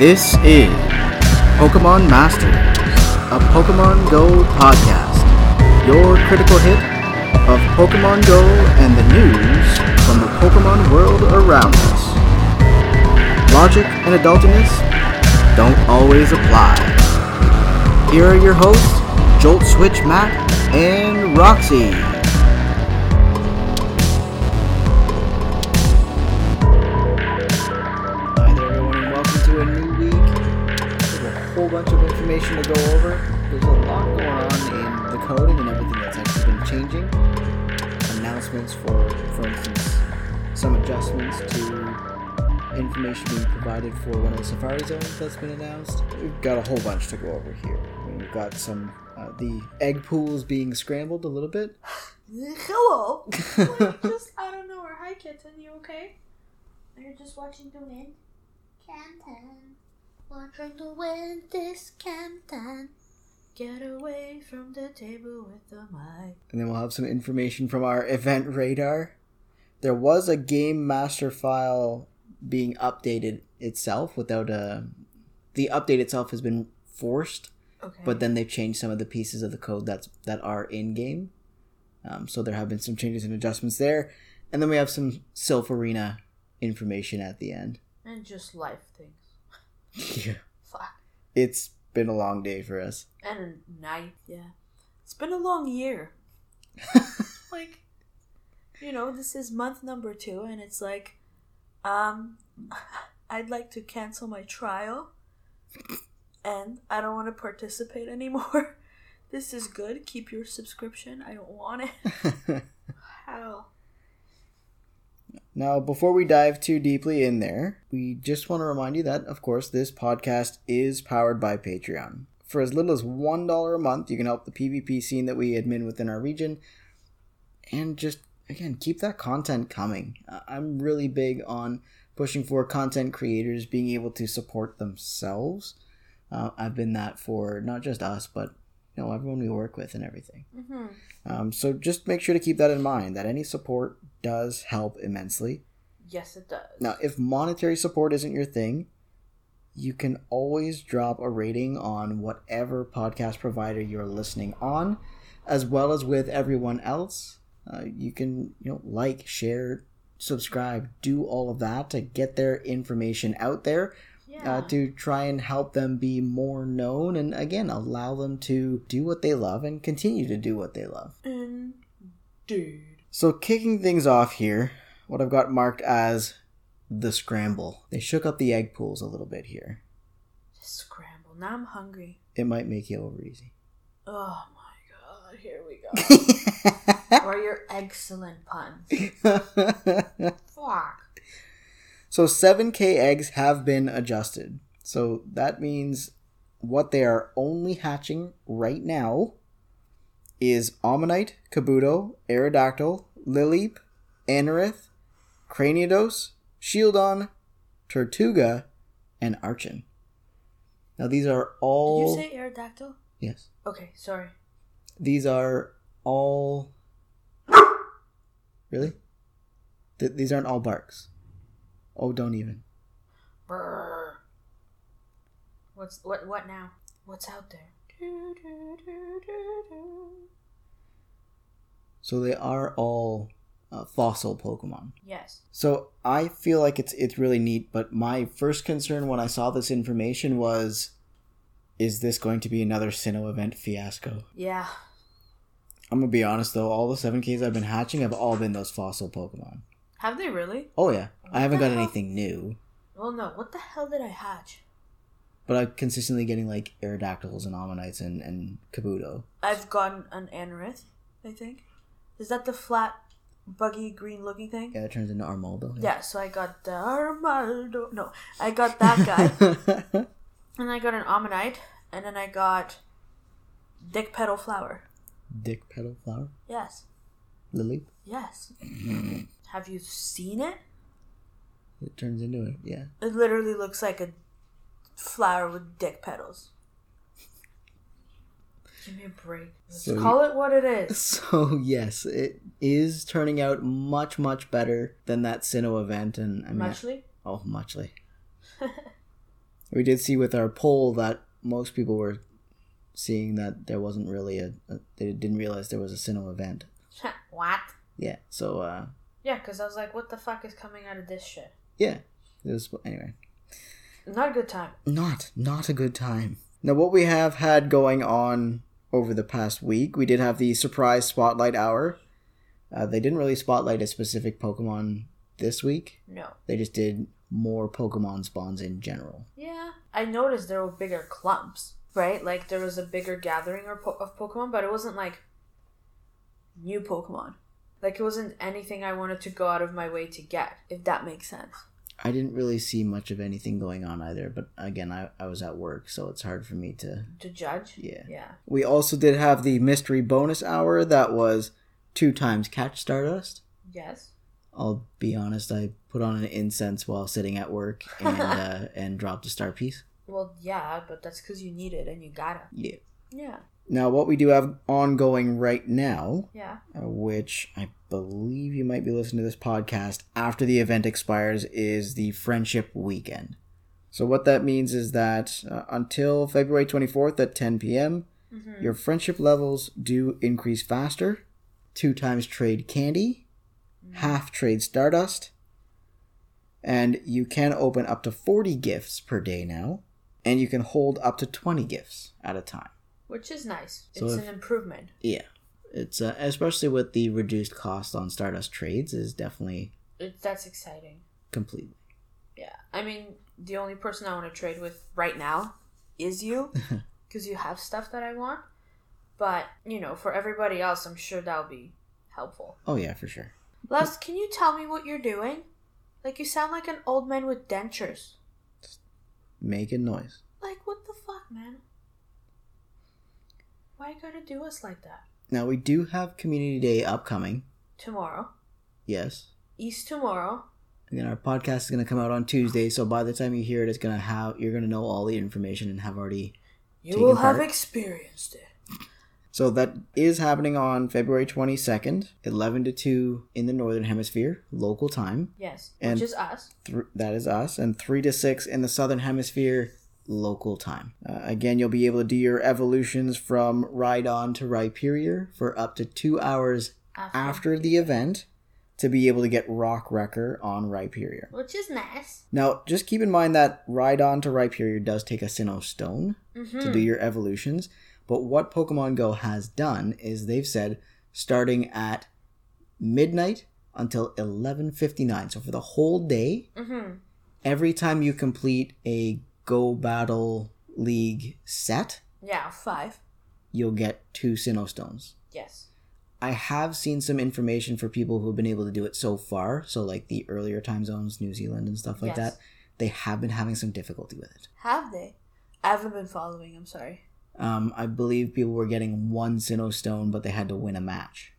This is Pokemon Master, a Pokemon Go podcast. Your critical hit of Pokemon Go and the news from the Pokemon world around us. Logic and adultiness don't always apply. Here are your hosts, Jolt Switch Matt and Roxy. Information to go over. There's a lot going on in the coding and everything that's actually been changing. Announcements for, for instance, some adjustments to information being provided for one of the Safari zones that's been announced. We've got a whole bunch to go over here. I mean, We've got some uh, the egg pools being scrambled a little bit. Hello. Like, just I don't know. Hi, kitten. You okay? Are you just watching the wind? Canton, watching the wind. This Canton. Get away from the table with the mic. And then we'll have some information from our event radar. There was a game master file being updated itself without a. The update itself has been forced, Okay. but then they've changed some of the pieces of the code that's that are in game. Um, so there have been some changes and adjustments there, and then we have some Silph Arena information at the end. and just life things. yeah, Fuck. it's been a long day for us. And a night. Yeah. It's been a long year. like, you know, this is month number two, and it's like, um, I'd like to cancel my trial, and I don't want to participate anymore. This is good. Keep your subscription. I don't want it. How? Now, before we dive too deeply in there, we just want to remind you that, of course, this podcast is powered by Patreon. For as little as $1 a month, you can help the PvP scene that we admin within our region and just, again, keep that content coming. I'm really big on pushing for content creators being able to support themselves. Uh, I've been that for not just us, but you know everyone we work with and everything. Mm-hmm. Um, so just make sure to keep that in mind that any support does help immensely. Yes, it does. Now, if monetary support isn't your thing, you can always drop a rating on whatever podcast provider you're listening on, as well as with everyone else. Uh, you can, you know, like, share, subscribe, do all of that to get their information out there yeah. uh, to try and help them be more known and again allow them to do what they love and continue to do what they love. Indeed. So, kicking things off here, what I've got marked as the scramble. They shook up the egg pools a little bit here. Scramble. Now I'm hungry. It might make you over easy. Oh my god. Here we go. or your excellent puns. Fuck. So, 7k eggs have been adjusted. So, that means what they are only hatching right now is Omanyte, Kabuto, Aerodactyl, Lileep, Anorith, Cranidos, Shieldon, Tirtouga, and Archen. Now these are all. Did you say Aerodactyl? yes. Okay, sorry. These are all really. Th- these aren't all barks. Oh, don't even. Brr. What's what? What now? What's out there? Do, do, do, do, do. So they are all uh, fossil Pokemon. Yes. So I feel like it's it's really neat, but my first concern when I saw this information was is this going to be another Sinnoh event fiasco? Yeah. I'm gonna be honest though, all the 7Ks I've been hatching have all been those fossil Pokemon. Have they really? Oh yeah. I haven't got hell? anything new. Well, no. What the hell did I hatch? But I'm consistently getting like Aerodactyls and Omanytes and, and Kabuto. I've gotten an Anorith. I think. Is that the flat, buggy, green-looking thing? Yeah, it turns into Armaldo. Yeah. So I got the Armaldo. No, I got that guy. and I got an Omanyte, and then I got Dick Petal Flower. Dick Petal Flower? Yes. Lily? Yes. Have you seen it? It turns into it, yeah. It literally looks like a flower with dick petals. Give me a break. Let's So call it what it is. So yes, it is turning out much much better than that Sinnoh event, and I mean, Muchly? oh muchly. We did see with our poll that most people were seeing that there wasn't really a, a they didn't realize there was a Sinnoh event. what? Yeah. So uh Yeah, because I was like, what the fuck is coming out of this shit? yeah. It was anyway. Not a good time. Not not a good time. Now what we have had going on over the past week, we did have the surprise spotlight hour. Uh, they didn't really spotlight a specific Pokemon this week. No. They just did more Pokemon spawns in general. Yeah. I noticed there were bigger clumps, right? Like there was a bigger gathering or po- of Pokemon, but it wasn't like new Pokemon. Like it wasn't anything I wanted to go out of my way to get, if that makes sense. I didn't really see much of anything going on either, but again, I, I was at work, so it's hard for me to. To judge? Yeah. Yeah. We also did have the mystery bonus hour that was two times catch Stardust. Yes. I'll be honest, I put on an incense while sitting at work and uh, and dropped a star piece. Well, yeah, but that's because you need it and you gotta. Yeah. Yeah. Now, what we do have ongoing right now, Yeah. uh, which I believe you might be listening to this podcast after the event expires, is the Friendship Weekend. So, what that means is that uh, until February 24th at 10 p.m., Mm-hmm. your friendship levels do increase faster. Two times trade candy, half trade stardust, and you can open up to 40 gifts per day now, and you can hold up to 20 gifts at a time. Which is nice. So it's if- an improvement. Yeah. It's uh, especially with the reduced cost on Stardust trades is definitely It, that's exciting. completely. Yeah. I mean, the only person I want to trade with right now is you because you have stuff that I want. But, you know, for everybody else, I'm sure that'll be helpful. Oh yeah, for sure. Les, can you tell me what you're doing? Like, you sound like an old man with dentures. Making noise. Like, what the fuck, man? Why you gotta do us like that? Now we do have Community Day upcoming. Tomorrow. Yes. East tomorrow. Again, our podcast is gonna come out on Tuesday, so by the time you hear it, it's gonna have you're gonna know all the information and have already. You will have part. experienced it. So that is happening on February twenty second, eleven to two in the Northern Hemisphere, local time. Yes. And- which is us. Th- that is us, and three to six in the Southern Hemisphere, local time. Uh, again, you'll be able to do your evolutions from Rhydon to Rhyperior for up to two hours after the event to be able to get Rock Wrecker on Rhyperior. Which is nice. Now, just keep in mind that Rhydon to Rhyperior does take a Sinnoh Stone Mm-hmm. to do your evolutions, but what Pokemon Go has done is they've said starting at midnight until 11:59. So for the whole day, Mm-hmm. every time you complete a Go Battle League set, Yeah, five. you'll get two Sinnoh Stones. Yes. I have seen some information for people who've been able to do it so far, so like the earlier time zones, New Zealand and stuff like Yes. that, they have been having some difficulty with it. Have they? I haven't been following, I'm sorry. Um, I believe people were getting one Sinnoh Stone, but they had to win a match.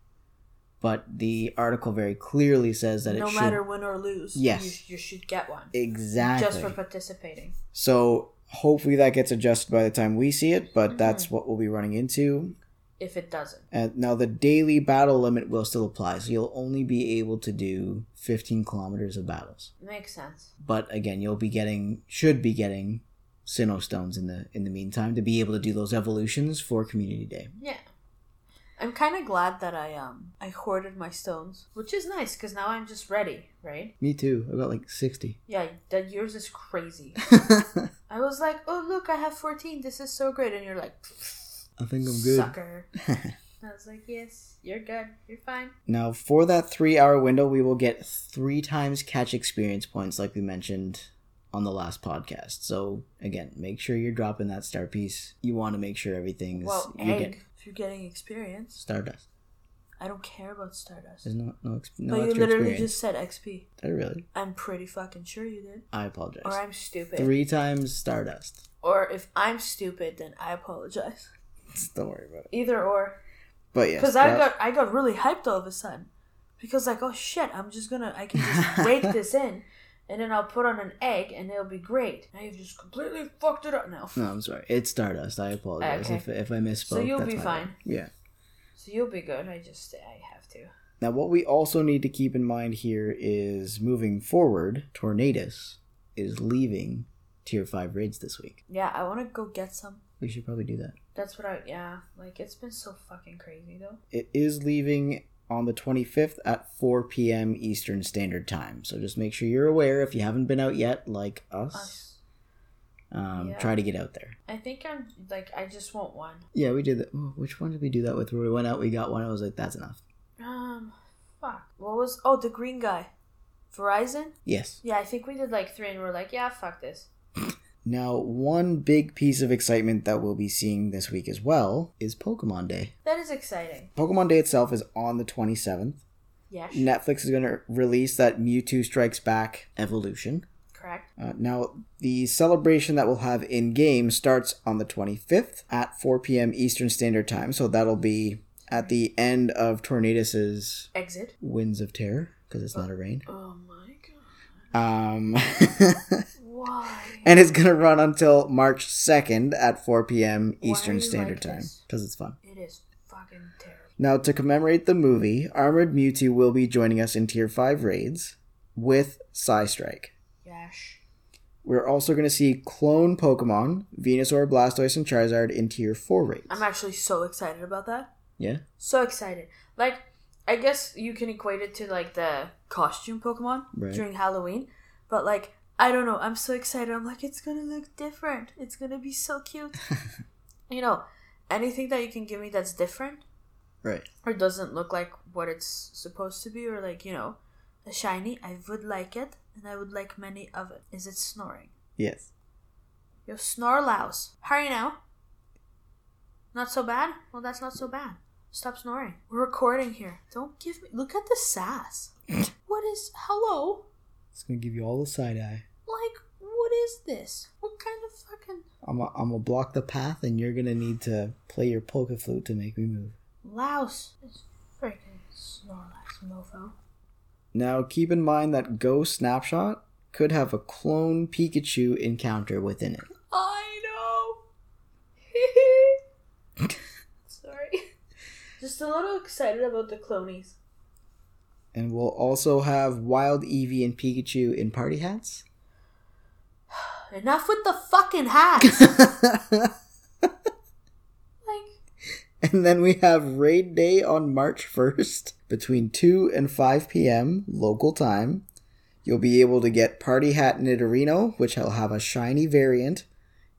But the article very clearly says that it no should matter win or lose, Yes. you, you should get one. exactly. Just for participating. So hopefully that gets adjusted by the time we see it, but Mm-hmm. that's what we'll be running into. If it doesn't. And now the daily battle limit will still apply, so you'll only be able to do 15 kilometers of battles. Makes sense. But again, you'll be getting should be getting Sinnoh stones in the in the meantime to be able to do those evolutions for Community Day. Yeah. I'm kind of glad that I um I hoarded my stones, which is nice because now I'm just ready, right? Me too. I got like 60. Yeah, that yours is crazy. I was like, oh look, I have 14. This is so great, and you're like, I think I'm good. sucker. I was like, yes, you're good, you're fine. Now, for that three hour window, we will get three times catch experience points, like we mentioned on the last podcast. So, again, make sure you're dropping that star piece. You want to make sure everything's. Well, you egg. get you're getting experience, Stardust. I don't care about Stardust. There's no, no, ex- no but you literally experience. just said XP. Did uh, I really? I'm pretty fucking sure you did. I apologize. Or I'm stupid. Three times Stardust. Or if I'm stupid, then I apologize. Don't worry about it. Either or. But yes. Because I got I got really hyped all of a sudden. Because like, oh shit, I'm just gonna I can just break this in and then I'll put on an egg and it'll be great. Now you've just completely fucked it up now. No, I'm sorry. It's Stardust. I apologize Okay. if, if I misspoke. So you'll be fine. bad. Yeah. So you'll be good. I just I have to. Now, what we also need to keep in mind here is moving forward, Tornadus is leaving tier 5 raids this week. Yeah, I want to go get some. We should probably do that. That's what I. Yeah, like it's been so fucking crazy though. It is leaving on the 25th at 4 p.m. Eastern Standard Time. So just make sure you're aware if you haven't been out yet, like us. Us. Um, Yeah. Try to get out there. I think I'm like I just want one. Yeah, we did that. oh, which one did we do that with? Where we went out, we got one. I was like, that's enough. Um, fuck. What was? Oh, the green guy. Virizion. Yes. Yeah, I think we did like three, and we're like, yeah, fuck this. Now, one big piece of excitement that we'll be seeing this week as well is Pokemon Day. That is exciting. Pokemon Day itself is on the 27th. Yes. Netflix is going to release that Mewtwo Strikes Back Evolution. Correct. Uh, now, the celebration that we'll have in game starts on the 25th at 4 p.m. Eastern Standard Time. So that'll be at the end of Tornadus's Exit. Winds of Terror, because it's not a rain. Oh my god. Um, Why? and it's to run until March 2nd at 4 p.m. Eastern Standard like Time, because it's fun. It is fucking terrible. Now, to commemorate the movie, Armored Mewtwo will be joining us in Tier 5 raids with Psystrike. Yash. We're also going to see clone Pokemon, Venusaur, Blastoise, and Charizard in Tier 4 raids. I'm actually so excited about that. yeah? So excited. Like, I guess you can equate it to like the costume Pokemon Right. during Halloween, but like I don't know. I'm so excited. I'm like, it's gonna look different. It's gonna be so cute. you know, anything that you can give me that's different Right. or doesn't look like what it's supposed to be, or like you know, a shiny. I would like it, and I would like many of it. Is it snoring? Yes. Yo, Snorlaus. Hurry now. Not so bad? Well, that's not so bad. Stop snoring. We're recording here. Don't give me. Look at the sass. what is. Hello? It's to give you all the side eye. Like, what is this? What kind of fucking. I'm going I'm to block the path, and you're to need to play your Poke Flute to make me move. Louse? This freaking Snorlax mofo. Now, keep in mind that Go Snapshot could have a clone Pikachu encounter within it. I know! Sorry. Just a little excited about the clonies. And we'll also have Wild Eevee and Pikachu in party hats. Enough with the fucking hats! like. And then we have Raid Day on March 1st between 2 and 5 p.m. local time. You'll be able to get Party Hat Nidorino, which will have a shiny variant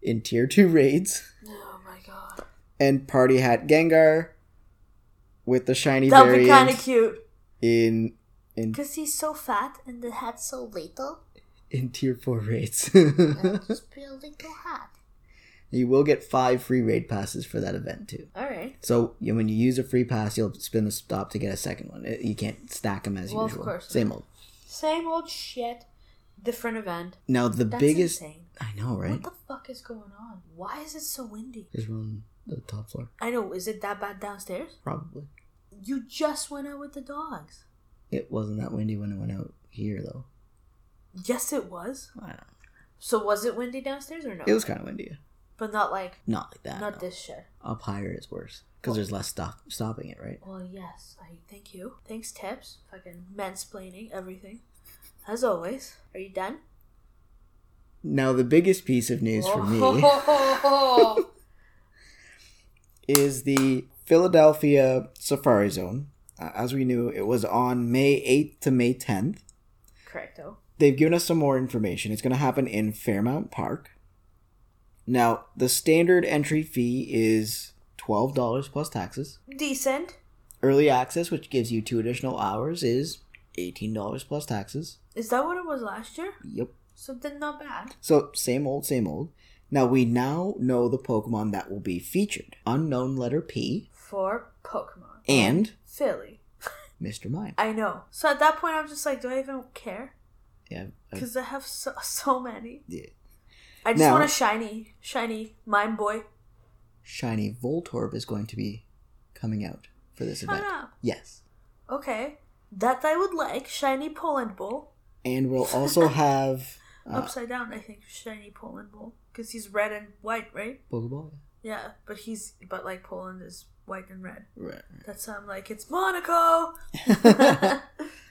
in Tier 2 raids, Oh my god. and Party Hat Gengar with the shiny That would be kind of cute. In in Because he's so fat and the hat's so little. in Tier 4 raids. Just be a little hat. you will get 5 free raid passes for that event too. Alright. So you- when you use a free pass, you'll spin the stop to get a second one. It- You can't stack them as Well, of usual. course. Same old. Same old shit. Different event. Now the That's biggest insane. I know, right? What the fuck is going on? Why is it so windy? Is on the top floor, I know, is it that bad downstairs? probably. You just went out with the dogs. It wasn't that windy when I went out here, though. Yes, it was. I don't know. So was it windy downstairs or no? It was kind of windy. but not like, Not like that. not no. this shit. Up higher is worse because there's less stop stopping it, right? Well, yes. I thank you. Thanks, tips. Fucking mansplaining everything. As always. Are you done? Now the biggest piece of news for me is the Philadelphia Safari Zone. Uh, as we knew, it was on May 8th to May 10th. Correcto. They've given us some more information. It's going to happen in Fairmount Park. Now, the standard entry fee is $12 plus taxes. Decent. Early access, which gives you two additional hours, is $18 plus taxes. Is that what it was last year? Yep. So then not bad. So, same old, same old. Now, we now know the Pokemon that will be featured Unknown Letter P For Pokemon. and Philly. Mr. Mime. I know. So at that point, I'm just like, do I even care? Yeah. Because I have so, so many. yeah. I just Now- want a shiny, shiny Mime Boy. Shiny Voltorb is going to be coming out for this Shut event. up. Yes. Okay. That I would like. Shiny Poland Bull. And we'll also have uh, Upside down, I think. Shiny Poland Bull. Because he's red and white, right? Pokeball. Yeah, but he's, but like Poland is white and red. Right. That's how I'm like, it's Monaco!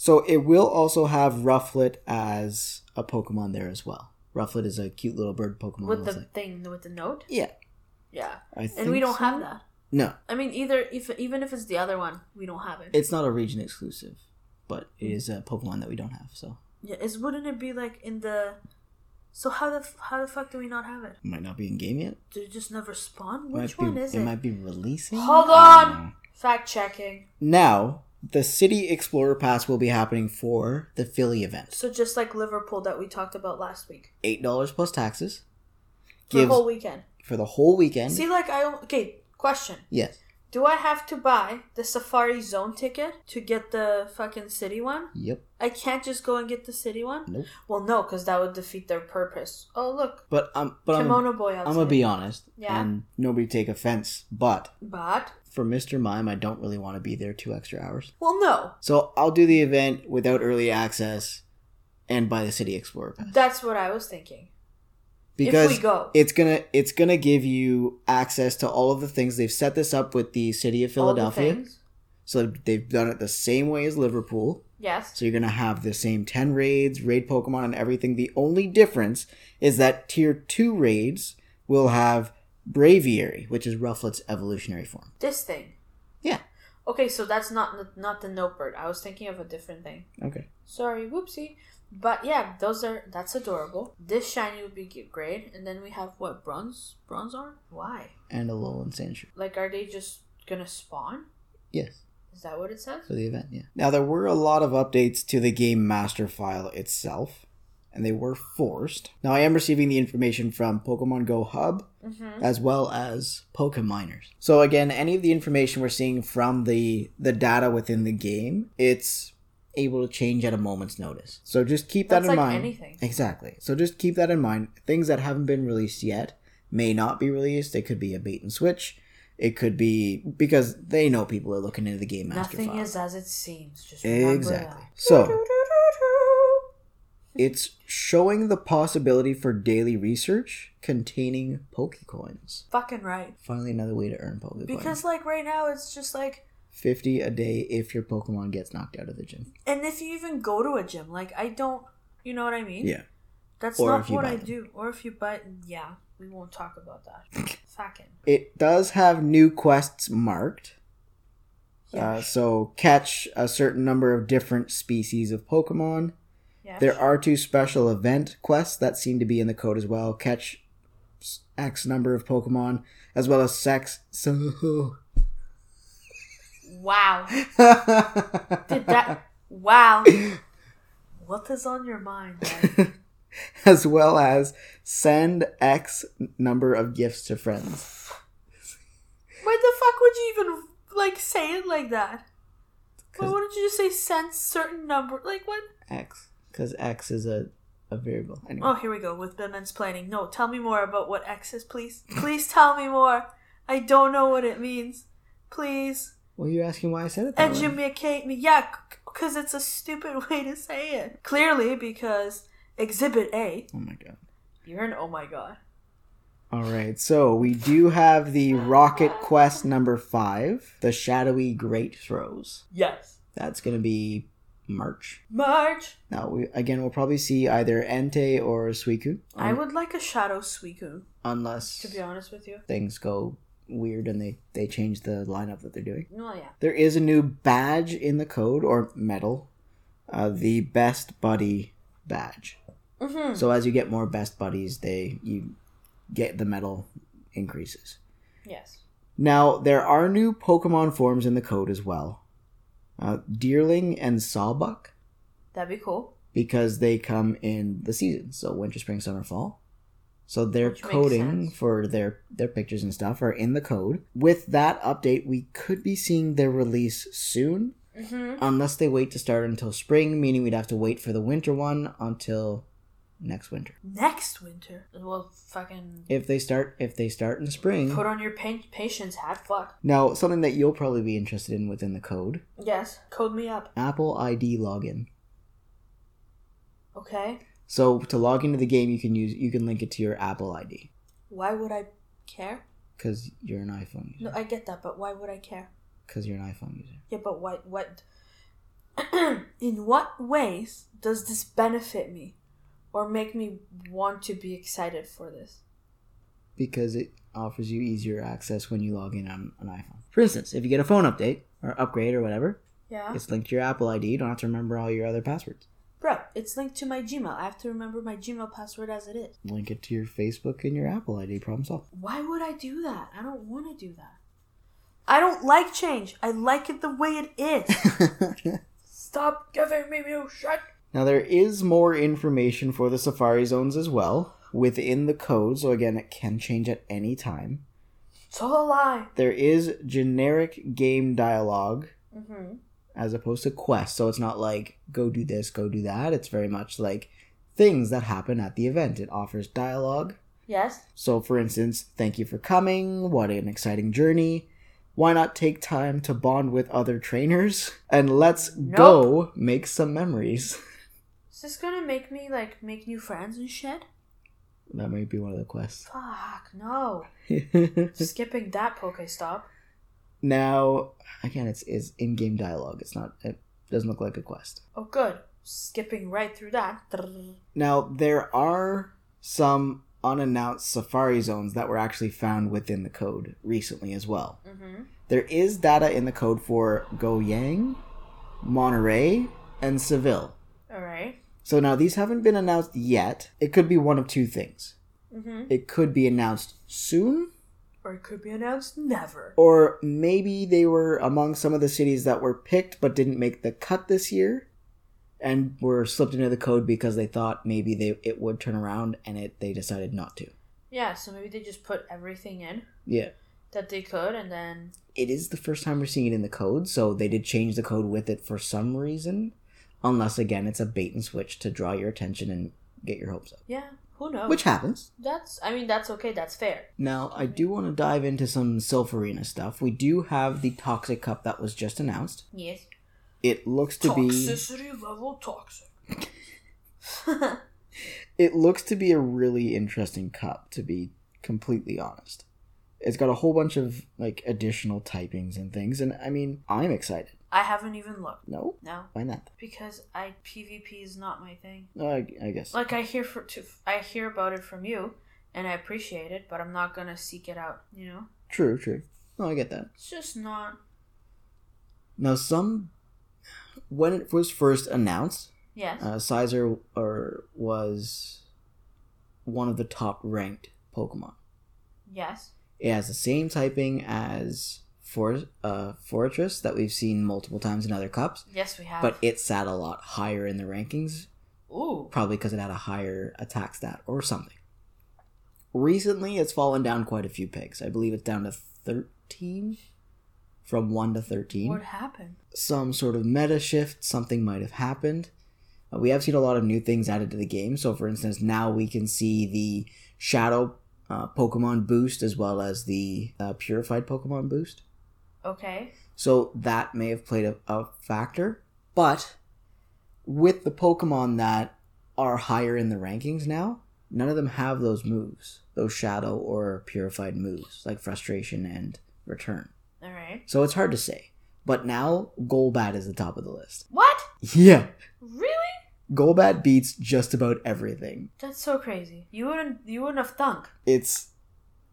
So it will also have Rufflet as a Pokemon there as well. Rufflet is a cute little bird Pokemon. with the like. thing with the note. Yeah, Yeah, I think and we don't so. have that. No, I mean, either if even if it's the other one, we don't have it. it's not a region exclusive, but it mm. is a Pokemon that we don't have. So yeah, is wouldn't it be like in the? So how the f- how the fuck do we not have it? it might not be in game yet. Did it just never spawn? Which be- one is it? it? might be releasing. Hold on. Fact checking. Now the City Explorer Pass will be happening for the Philly event. So just like Liverpool that we talked about last week Eight dollars plus taxes. for the whole weekend. for the whole weekend. See, like I okay. Question: yes. Do I have to buy the Safari Zone ticket to get the fucking city one? Yep. I can't just go and get the city one. Nope. Well, no, because that would defeat their purpose. Oh look, But um, but I'm, Kimono Boy outside. I'm gonna be honest, Yeah. and nobody take offense, but But for Mr. Mime, I don't really want to be there two extra hours. well, no. So I'll do the event without early access and buy the City Explorer Pass That's what I was thinking. Because if we go, it's gonna it's gonna give you access to all of the things they've set this up with the city of all the Philadelphia. things. So they've done it the same way as Liverpool. Yes. So you're gonna have the same ten raids, raid Pokemon, and everything. The only difference is that tier two raids will have Braviary, which is Rufflet's evolutionary form. This thing. Yeah. Okay, so that's not not the Notebird. I was thinking of a different thing. Okay. Sorry, whoopsie. But yeah, those are that's adorable. This shiny would be great, and then we have what bronze Bronzor? Why? And a Alolan Sandshrew. Like, are they just gonna spawn? Yes. Is that what it says? For the event, yeah. Now there were a lot of updates to the game master file itself, and they were forced. Now I am receiving the information from Pokemon Go Hub Mm-hmm. as well as Pokeminers. So again, any of the information we're seeing from the the data within the game, it's able to change at a moment's notice. So just keep that in like mind. anything. Exactly. So just keep that in mind. Things that haven't been released yet may not be released. It could be a bait and switch. It could be because they know people are looking into the game master Nothing file. is as it seems. Just Exactly. that. So it's showing the possibility for daily research containing Pokecoins. Fucking right. Finally, another way to earn Pokecoins. Because like right now, it's just like, 50 a day if your Pokemon gets knocked out of the gym. and if you even go to a gym, like I don't, you know what I mean? Yeah. That's Or not what I them. do. Or if you buy, yeah, we won't talk about that. Fucking. It does have new quests marked. Yeah. Uh, so catch a certain number of different species of Pokemon. Yeah. There are two special event quests that seem to be in the code as well. Catch X number of Pokemon, as well as sex. So. Wow. Did that? Wow. What is on your mind? as well as send X number of gifts to friends. Why the fuck would you even like say it like that? Why wouldn't you just say send certain number? Like what? X, because X is a, a variable. Anyway. Oh, here we go with the planning. No, tell me more about what X is, please. Please tell me more. I don't know what it means. Please Well, you're asking why I said it that way. educate me. Yeah, because it's a stupid way to say it. Clearly, because Exhibit A. Oh my god. You're an oh my god. All right, so we do have the Rocket Quest number five, the Shadowy Great Throws. Yes. That's gonna be March. March. Now, we again we'll probably see either Entei or Suicune. I would like a Shadow Suicune. unless to be honest with you. things go weird and they they change the lineup that they're doing. Oh, yeah. There is a new badge in the code or medal, uh, the Best Buddy badge. Mm-hmm. So as you get more Best Buddies, they you get the medal increases. Yes. Now there are new Pokemon forms in the code as well, uh, Deerling and Sawsbuck, That'd be cool. because they come in the seasons, so winter, spring, summer, fall. So their Which coding for their their pictures and stuff are in the code. With that update, we could be seeing their release soon, Mm-hmm. unless they wait to start until spring, meaning we'd have to wait for the winter one until next winter. Next winter. Well, fucking If they start if they start in spring. put on your pa- patience hat. Fuck. Now, something that you'll probably be interested in within the code, Yes. Code me up. Apple ID login. Okay. So to log into the game, you can use you can link it to your Apple ID Why would I care? because you're an iPhone user. No, I get that, but why would I care? Because you're an iPhone user. Yeah, but what? What? In what ways does this benefit me? or make me want to be excited for this? because it offers you easier access when you log in on an iPhone. For instance, if you get a phone update or upgrade or whatever, Yeah. it's linked to your Apple ID. You don't have to remember all your other passwords. Bro, it's linked to my Gmail. I have to remember my Gmail password as it is. Link it to your Facebook and your Apple ID. Problem solved. Why would I do that? I don't want to do that. I don't like change. I like it the way it is. Stop giving me new shit. now there is more information for the Safari zones as well within the code. So again, it can change at any time. It's all a lie. There is generic game dialogue Mm-hmm. As opposed to quests. So it's not like go do this, go do that. It's very much like things that happen at the event. It offers dialogue. Yes. So, for instance, thank you for coming. What an exciting journey. Why not take time to bond with other trainers? And let's go make some memories. Is this gonna make me like make new friends and shit? That might be one of the quests. Fuck no. Skipping that Pokestop. Now, again, it's, it's in game dialogue. It's not, it doesn't look like a quest. Oh, good. Skipping right through that. Now, there are some unannounced safari zones that were actually found within the code recently as well. Mm-hmm. There is data in the code for Goyang, Monterey, and Seville. All right. So now these haven't been announced yet. It could be one of two things. Mm-hmm. It could be announced soon, Or it could be announced never. or maybe they were among some of the cities that were picked but didn't make the cut this year and were slipped into the code because they thought maybe they it would turn around and it they decided not to. Yeah, so maybe they just put everything in Yeah. that they could, and then It is the first time we're seeing it in the code, so they did change the code with it for some reason. Unless again it's a bait and switch to draw your attention and get your hopes up. yeah, who knows? Which happens. that's I mean that's okay. That's fair. Now, I do want to dive into some Silph Arena stuff. We do have the Toxic Cup that was just announced. Yes. It looks to be Toxicity level toxic. it looks to be a really interesting cup to be completely honest. It's got a whole bunch of like additional typings and things and I mean, I'm excited. I haven't even looked. No? No, Why not? because I PvP is not my thing. Uh, I, I guess. Like I hear for to I hear about it from you, and I appreciate it, but I'm not gonna seek it out. You know, True, true. No, I get that. it's just not. Now, some when it was first announced, Yes. uh, Scizor or was one of the top ranked Pokemon. yes. It has the same typing as For uh, Forretress that we've seen multiple times in other cups, Yes, we have. but it sat a lot higher in the rankings, ooh, probably because it had a higher attack stat or something. Recently, it's fallen down quite a few pegs. I believe it's down to 13 from 1 to 13 what happened? some sort of meta shift, something might have happened. Uh, we have seen a lot of new things added to the game. So, for instance, now we can see the Shadow uh, Pokemon boost as well as the uh, Purified Pokemon boost. Okay. So, that may have played a, a factor. But with the Pokemon that are higher in the rankings now, none of them have those moves, those Shadow or Purified moves, like Frustration and Return. All right. So, it's hard to say. But now, Golbat is the top of the list. What? Yeah. Really? Golbat beats just about everything. That's so crazy. You wouldn't. You wouldn't have thunk. It's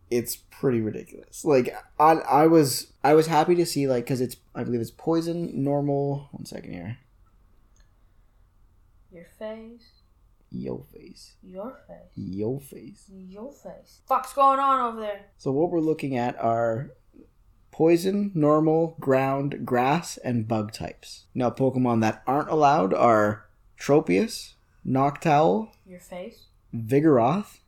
it's pretty ridiculous. Like I I was I was happy to see like cuz it's I believe it's poison normal. One second here. Your face. Yo face. Your face. Yo face. Your face. Fuck's going on over there? So what we're looking at are poison, normal, ground, grass and bug types. Now Pokemon that aren't allowed are Tropius, Noctowl, Your face. Vigoroth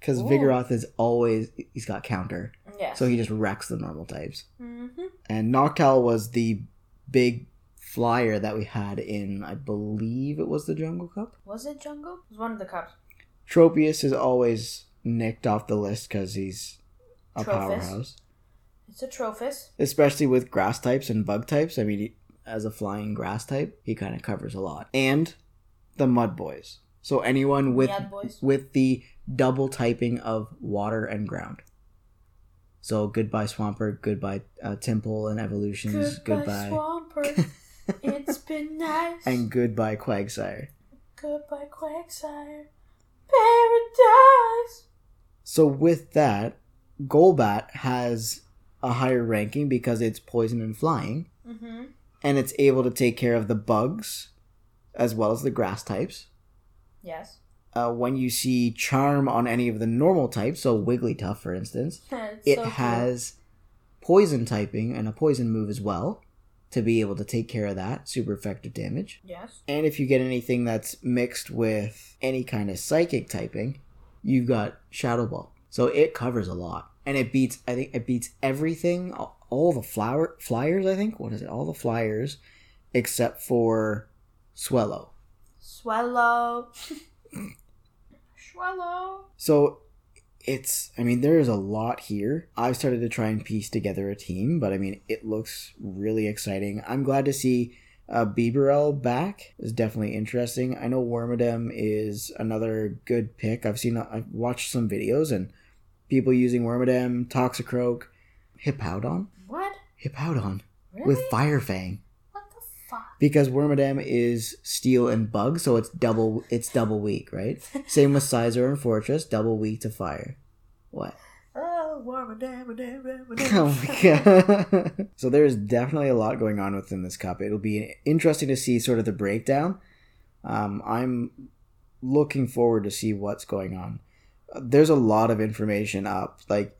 cuz Vigoroth is always he's got counter. Yes. So he just wrecks the normal types. Mm-hmm. And Noctowl was the big flyer that we had in, I believe it was the Jungle Cup. Was it jungle? It was one of the cups. Tropius is always nicked off the list because he's a Trophus. powerhouse. It's a Trophus. Especially with grass types and bug types. I mean, he, as a flying grass type, he kind of covers a lot. And the Mud Boys. So anyone with with the double typing of water and ground. So goodbye Swampert, goodbye uh, Tympole and Evolutions, Goodbye, goodbye, Swampert. it's been nice. and goodbye Quagsire. Goodbye, Quagsire. Paradise. So with that, Golbat has a higher ranking because it's poison and flying, Mm-hmm. and it's able to take care of the bugs as well as the grass types. Yes. Uh, when you see charm on any of the normal types, so Wigglytuff, for instance, it so cool. has poison typing and a poison move as well to be able to take care of that super effective damage. Yes. And if you get anything that's mixed with any kind of psychic typing, you've got Shadow Ball. So it covers a lot. And it beats I think it beats everything all- the flower flyers, I think. What is it? All the flyers except for Swellow. Swallow. So it's I mean there's a lot here. I've started to try and piece together a team, but I mean it looks really exciting. I'm glad to see uh, back is definitely interesting. I know Wormadam is another good pick. I've seen I've watched some videos and people using Wormadam, Toxicroak, Hippowdon, What? Hippowdon Really? with Fire Fang what the fuck? because Wormadam is steel and bug, so it's double it's double weak, right? Same with Scizor and Forretress, double weak to fire. What? Oh, Oh my god. so there's definitely a lot going on within this cup. It'll be interesting to see sort of the breakdown. Um, I'm looking forward to see what's going on. There's a lot of information up. Like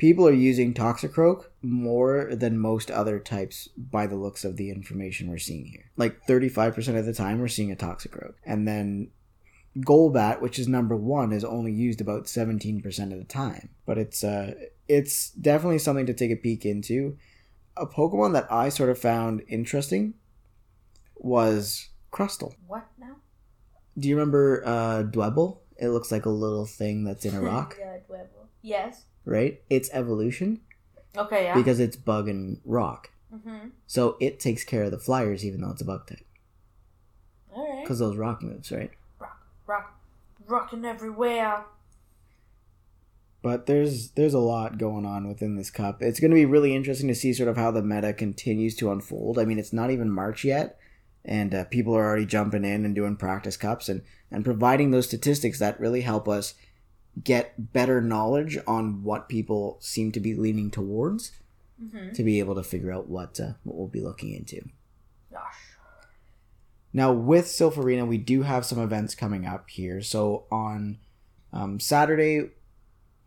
people are using Toxicroak more than most other types by the looks of the information we're seeing here. Like 35% of the time we're seeing a Toxicroak. And then Golbat, which is number one, is only used about 17% of the time. But it's uh it's definitely something to take a peek into. A Pokemon that I sort of found interesting was Crustle. What now? Do you remember uh Dwebble? It looks like a little thing that's in a rock, yeah, Dwebble. Yes. Right? It's evolution Okay, yeah. because it's bug and rock. mm-hmm. So it takes care of the flyers even though it's a bug type. Alright. Because those rock moves, right? Rock, rock, rocking everywhere. But there's there's a lot going on within this cup. It's going to be really interesting to see sort of how the meta continues to unfold. I mean, it's not even March yet, and uh, people are already jumping in and doing practice cups and and providing those statistics that really help us get better knowledge on what people seem to be leaning towards Mm-hmm. to be able to figure out what uh, what we'll be looking into. Gosh. Now, with Silph Arena, we do have some events coming up here. So on um, Saturday,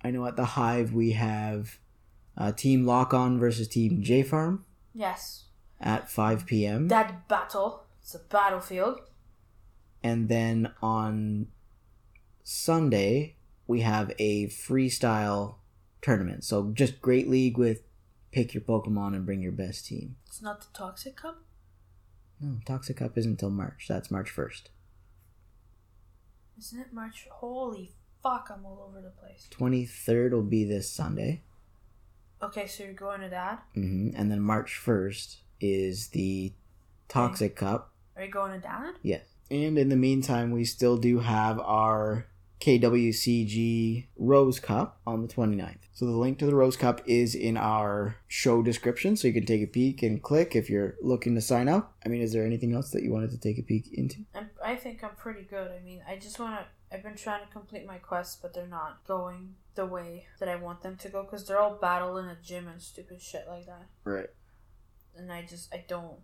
I know at the Hive we have uh, Team Lock On versus Team J Farm Yes. at 5 p.m. That battle. It's a battlefield. and then on Sunday, we have a freestyle tournament. So just Great League with pick your Pokemon and bring your best team. It's not the Toxic Cup? No, Toxic Cup isn't until March. That's March 1st. Isn't it March? Holy fuck, I'm all over the place. 23rd will be this Sunday. Okay, so you're going to that? hmm And then March 1st is the Toxic Cup. Are you going to that? Yes. And in the meantime, we still do have our KWCG Rose Cup on the 29th. So the link to the Rose Cup is in our show description, so you can take a peek and click if you're looking to sign up. I mean, is there anything else that you wanted to take a peek into? I'm, I think I'm pretty good. I mean, I just want to. I've been trying to complete my quests, but they're not going the way that I want them to go because they're all battle in a gym and stupid shit like that. Right. And I just, I don't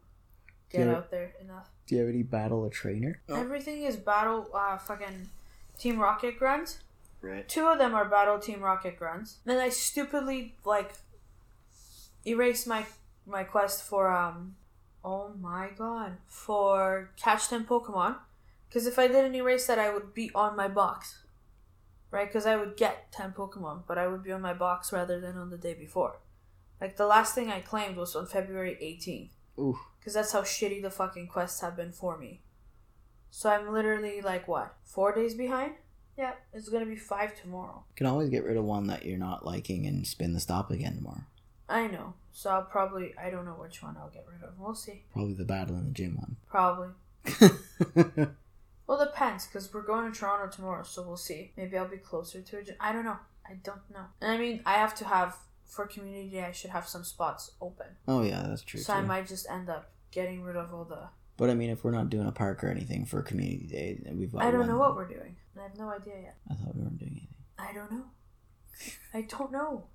get Yeah. out there enough. Do you have any battle a trainer? Everything is battle, uh, fucking Team Rocket grunts. Right. Two of them are battle Team Rocket grunts. Then I stupidly, like, erased my, my quest for, um, oh my god, for catch 10 Pokemon. Because if I didn't erase that, I would be on my box. Right? Because I would get 10 Pokemon, but I would be on my box rather than on the day before. Like, the last thing I claimed was on February 18th. Ooh. Because that's how shitty the fucking quests have been for me. So I'm literally like, what, four days behind? Yeah, it's gonna be five tomorrow. You can always get rid of one that you're not liking and spin the stop again tomorrow. I know. So I'll probably, I don't know which one I'll get rid of. We'll see. Probably the battle in the gym one. Probably. one. Well, depends, because we're going to Toronto tomorrow, so we'll see. Maybe I'll be closer to it. I don't know. I don't know. And I mean, I have to have, for community, I should have some spots open. oh yeah, that's true. So I might just end up getting rid of all the But I mean, if we're not doing a park or anything for community day, then we've. I don't know what we're doing. I have no idea yet. I thought we weren't doing anything. I don't know. I don't know.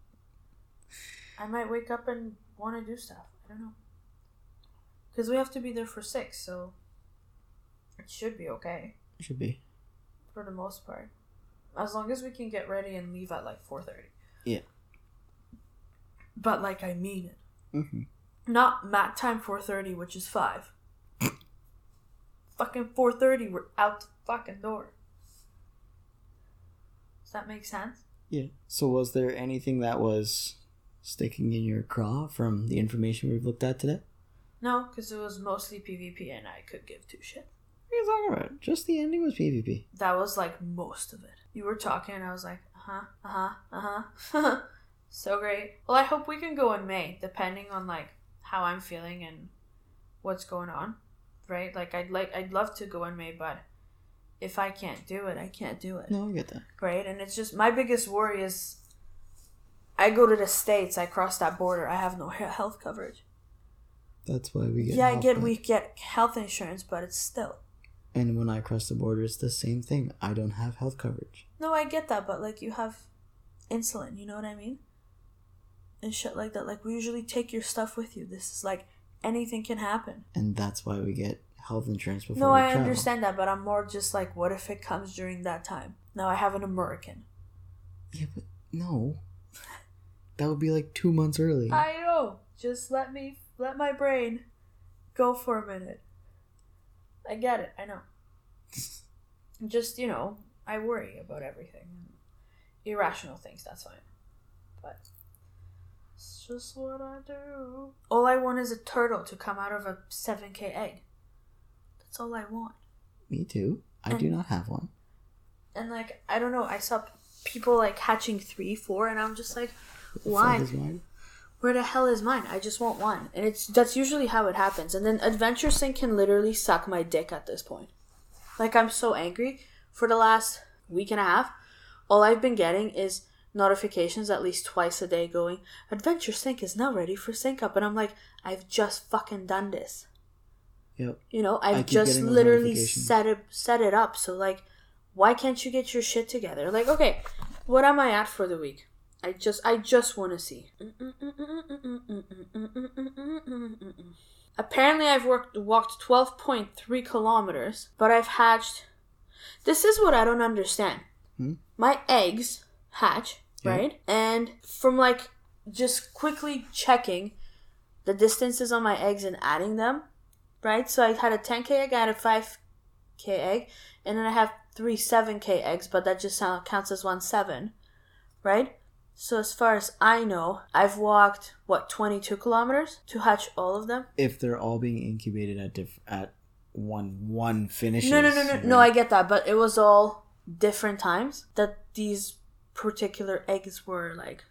I might wake up and want to do stuff. I don't know. Because we have to be there for six, so it should be okay It Should be. for the most part. As long as we can get ready and leave at like four thirty. Yeah. But like I mean it. Mm-hmm. Not Matt time four thirty, which is five. Fucking four thirty, we're out the fucking door. Does that make sense? Yeah. So, was there anything that was sticking in your craw from the information we've looked at today? No, because it was mostly PvP and I could give two shit. What are you talking about? Just the ending was PvP. That was like most of it. You were talking and I was like, uh huh, uh huh, uh huh. so great. Well, I hope we can go in May, depending on like how I'm feeling and what's going on, right? Like I'd like I'd love to go in May, but if I can't do it, I can't do it, No, I get that. right? And it's just my biggest worry is I go to the states, I cross that border, I have no health coverage. That's why we get. yeah, I get we get health insurance, but it's still And when I cross the border, it's the same thing. I don't have health coverage. No, I get that, but like you have insulin, you know what I mean? And shit like that. Like we usually take your stuff with you. This is like anything can happen. And that's why we get health insurance before no, I travel. understand that, but I'm more just like, what if it comes during that time? Now I have an American. Yeah, but no. That would be like two months early. I know. Just let me let my brain go for a minute. I get it. I know. Just you know, I worry about everything, irrational things. That's fine, but it's just what I do. All I want is a turtle to come out of a seven K egg. That's all I want. Me too. I do not have one. And like I don't know, I saw people like hatching three, four, and I'm just like, why? is mine? where the hell is mine? I just want one. And it's that's usually how it happens. And then Adventure Sync can literally suck my dick at this point. Like I'm so angry for the last week and a half. All I've been getting is notifications at least twice a day going, Adventure Sync is now ready for sync up and I'm like, I've just fucking done this. Yep. You know, I've just literally set it set it up. So like why can't you get your shit together? Like, okay, what am I at for the week? I just I just want to see. Apparently I've worked walked 12.3 kilometers, but I've hatched This is what I don't understand. Hmm? My eggs hatch, Yeah. right? And from like just quickly checking the distances on my eggs and adding them, right? So I had a 10k egg, I had a 5k egg, and then I have three 7k eggs, but that just sound, counts as one 7, right? So as far as I know, I've walked what 22 kilometers to hatch all of them. If they're all being incubated at diff- at one one finishes. No, no, no, no, no. I get that, but it was all different times that these particular eggs were like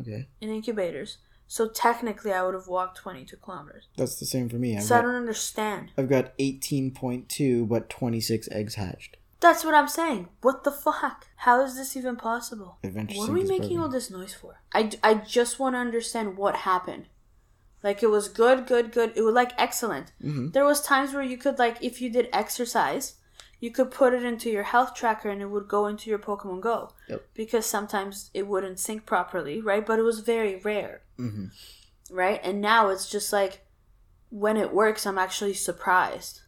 Okay, in incubators. So technically, I would have walked 22 kilometers. that's the same for me. I've So I got, don't understand. I've got eighteen point two, but twenty six eggs hatched. That's what I'm saying. What the fuck? How is this even possible? Adventure What are we making all this noise for? I, I just want to understand what happened. Like it was good, good, good. It was like excellent. Mhm. There was times where you could like if you did exercise, you could put it into your health tracker and it would go into your Pokemon Go. Yep. Because sometimes it wouldn't sync properly, right? But it was very rare, Mhm. right? And now it's just like when it works, I'm actually surprised.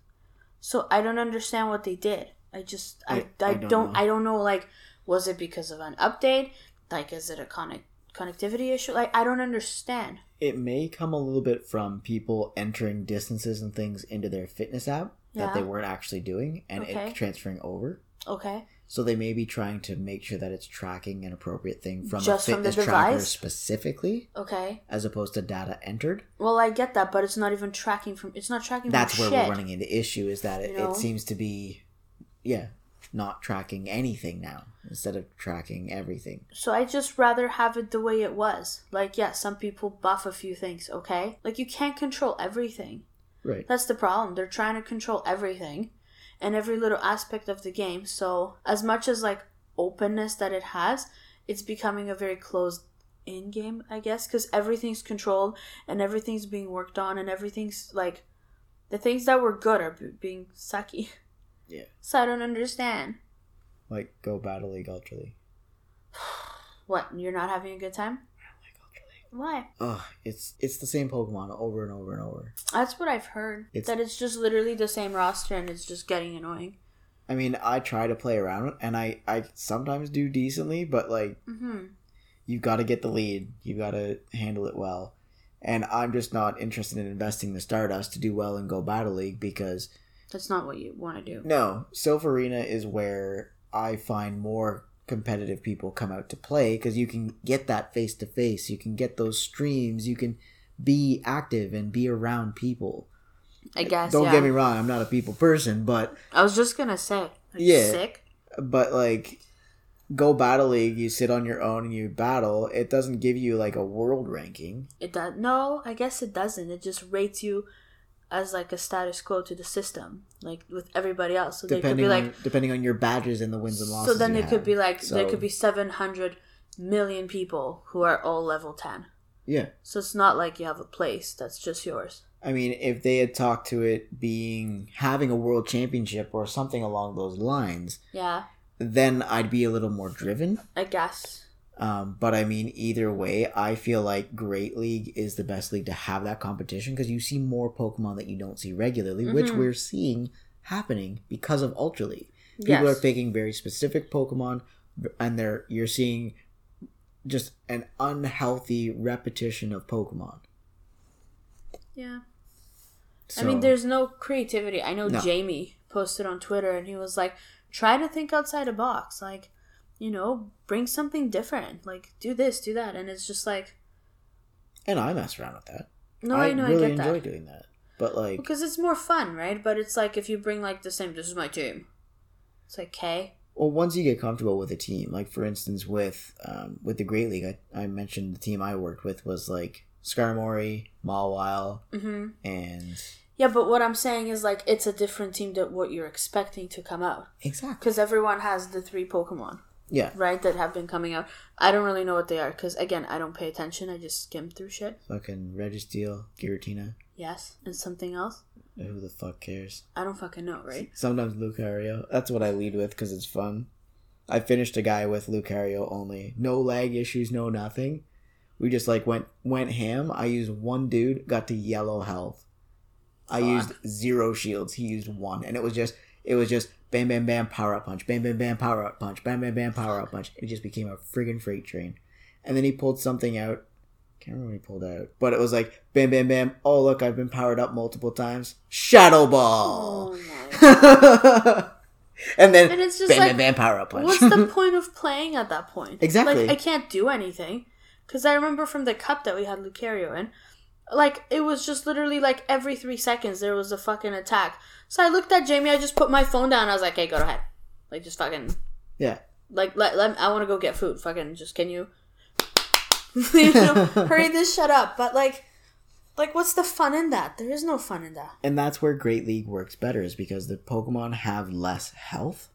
So I don't understand what they did. I just I, I- I, I don't, don't. I don't know like was it because of an update? Like is it a connect connectivity issue? Like I don't understand. It may come a little bit from people entering distances and things into their fitness app that they weren't actually doing, and Okay. it transferring over. Okay. So they may be trying to make sure that it's tracking an appropriate thing from Just a from the fitness tracker device? specifically, Okay. as opposed to data entered. Well, I get that, but it's not even tracking from. It's not tracking. That's from where shit. we're running into issue is that it, You know? it seems to be, yeah, not tracking anything now instead of tracking everything. So I just rather have it the way it was. Like, yeah, some people buff a few things. Okay. Like you can't control everything. Right. That's the problem. They're trying to control everything and every little aspect of the game. So, as much as like openness that it has, it's becoming a very closed in game, I guess, because everything's controlled and everything's being worked on and everything's like The things that were good are b- being sucky. Yeah. So I don't understand. Like Go Battle League Ultra League. What? You're not having a good time? Like Ultra League. Why? Ugh, it's it's the same Pokemon over and over and over. That's what I've heard. It's- that it's just literally the same roster and it's just getting annoying. I mean, I try to play around and I I sometimes do decently, but like Mm-hmm. you've got to get the lead. You've got to handle it well. And I'm just not interested in investing the Stardust to do well in Go Battle League because That's not what you want to do. no, Silph Arena is where I find more competitive people come out to play because you can get that face to face. You can get those streams. You can be active and be around people. I guess. Don't yeah. get me wrong, I'm not a people person, but I was just gonna say. Like, Yeah. Sick. but like go battle league you sit on your own and you battle it doesn't give you like a world ranking It does. No, I guess it doesn't. It just rates you as like a status quo to the system, like with everybody else. So they could depending be on like. depending on your badges and the wins and losses So then it could be like there could be seven hundred million people who are all level ten. yeah So it's not like you have a place that's just yours. i mean if they had talked to it being having a world championship or something along those lines Yeah, then i'd be a little more driven I guess. Um, but I mean, either way, I feel like Great League is the best league to have that competition because you see more Pokemon that you don't see regularly, which Mhm. we're seeing happening because of Ultra League. People Yes. are picking very specific Pokemon, and they're you're seeing just an unhealthy repetition of Pokemon. Yeah. So, I mean, there's no creativity. I know No. Jamie posted on Twitter and he was like, try to think outside a box. Like, you know, bring something different. Like, do this, do that. And it's just like, and I mess around with that. no, I, know, really I get enjoy that. doing that. But like, Because it's more fun, right? But it's like if you bring like the same, this is my team. It's like, okay. well, once you get comfortable with a team, like for instance with um, with the Great League, I, I mentioned the team I worked with was like Skarmory, Mawile, hmm and Yeah, but what I'm saying is like it's a different team than what you're expecting to come out. exactly Because everyone has the three Pokemon, yeah, right, that have been coming out. I don't really know what they are because again, I don't pay attention. I just skim through shit. fucking Registeel, Giratina. Yes, and something else. Who the fuck cares? I don't fucking know, right? Sometimes Lucario. That's what I lead with because it's fun. I finished a guy with Lucario only, no lag issues, no nothing. We just like went went ham. I used one dude, got to yellow health. I used zero shields. He used one, and it was just it was just bam bam bam power up punch, bam bam bam power up punch, bam bam bam power up punch. It just became a friggin' freight train. And then he pulled something out. Can't remember what he pulled out, but it was like bam bam bam. Oh look, I've been powered up multiple times. Shadow ball. Oh and then And it's just bam, like, bam, bam, power up punch. what's the point of playing at that point? Exactly. Like I can't do anything because I remember from the cup that we had Lucario in, like it was just literally like every three seconds there was a fucking attack. So I looked at Jamie. I just put my phone down. I was like, "Hey, go ahead. Like just fucking yeah, like let, let I want to go get food. Fucking just can you, you know, hurry this shut up." But like, like what's the fun in that? There is no fun in that. and that's where Great League works better, is because the Pokemon have less health,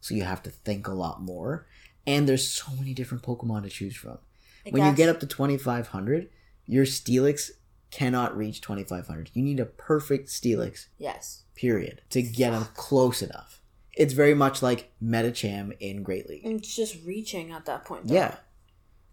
so you have to think a lot more, and there's so many different Pokemon to choose from. I when you get up to twenty five hundred, your Steelix cannot reach twenty five hundred. You need a perfect Steelix, yes, period, to get them close enough. It's very much like Medicham in Great League. it's just reaching at that point. though. Yeah.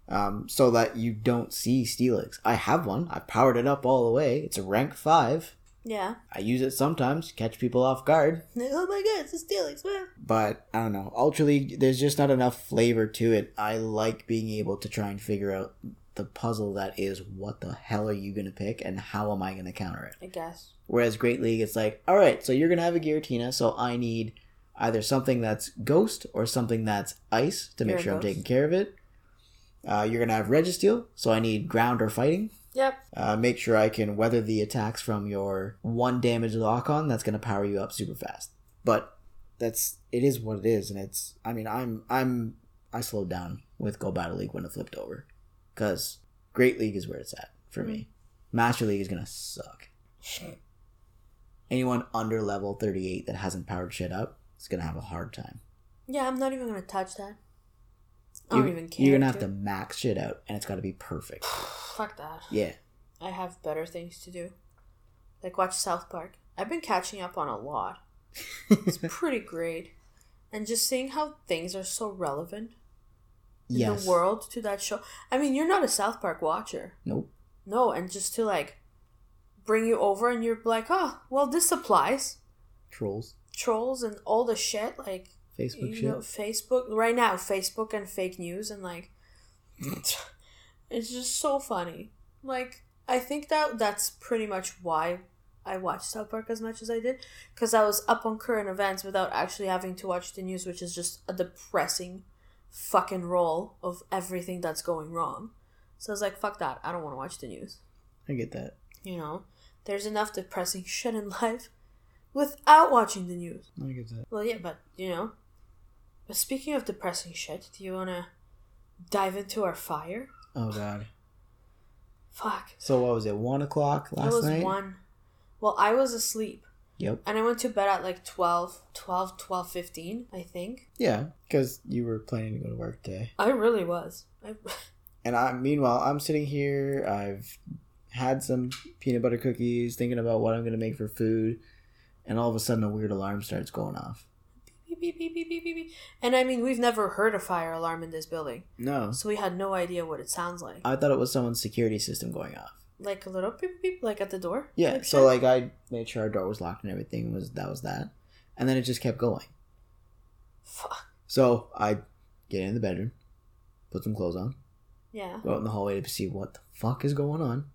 Um, so that you don't see Steelix. I have one. I powered it up all the way. It's a rank five. yeah. I use it sometimes to catch people off guard. Oh my god, it's a Steelix. Wow. But I don't know. Ultra League, there's just not enough flavor to it. I like being able to try and figure out the puzzle that is what the hell are you going to pick and how am I going to counter it. I guess. Whereas Great League, it's like, all right, so you're going to have a Giratina, so I need either something that's ghost or something that's ice to make You're sure I'm taking care of it. Uh, you're going to have Registeel, so I need ground or fighting. Yep. Uh, make sure I can weather the attacks from your one damage lock on. That's going to power you up super fast. But that's it is what it is, and it's. I mean, I'm I'm I slowed down with Go Battle League when it flipped over, because Great League is where it's at for me. Mm-hmm. Master League is gonna suck. Anyone under level thirty eight that hasn't powered shit up is gonna have a hard time. Yeah, I'm not even gonna touch that. I don't You- even care. You're gonna have to. max shit out, and it's got to be perfect. Fuck that. Yeah. I have better things to do. Like watch South Park. I've been catching up on a lot. It's pretty great. And just seeing how things are so relevant yes. the world to that show. I mean, you're not a South Park watcher. Nope. No, and just to like bring you over and you're like, oh, well, this applies. Trolls. Trolls and all the shit, like, Facebook you shit. know, Facebook, right now, Facebook and fake news, and like, it's just so funny. Like, I think that that's pretty much why I watched South Park as much as I did, because I was up on current events without actually having to watch the news, which is just a depressing fucking roll of everything that's going wrong. So I was like, fuck that. I don't want to watch the news. I get that. You know, there's enough depressing shit in life without watching the news. I get that. Well, yeah, but you know. But speaking of depressing shit, do you want to dive into our fire? Oh god. Fuck. So what was it? One o'clock last night? it was night. one. Well, I was asleep. Yep. And I went to bed at like 12, 12, 12, 15, I think. Yeah, because you were planning to go to work today. I really was. I, And I, meanwhile, I'm sitting here. I've had some peanut butter cookies, thinking about what I'm gonna make for food, and all of a sudden, a weird alarm starts going off. beep, beep, beep, beep, beep, beep, beep. And I mean, we've never heard a fire alarm in this building. No, So we had no idea what it sounds like. I thought it was someone's security system going off. Like a little beep, beep, like at the door? Yeah, type so shit? like I made sure our door was locked and everything was that was that, and then it just kept going. Fuck. So I get in the bedroom, put some clothes on, Yeah. go out in the hallway to see what the fuck is going on,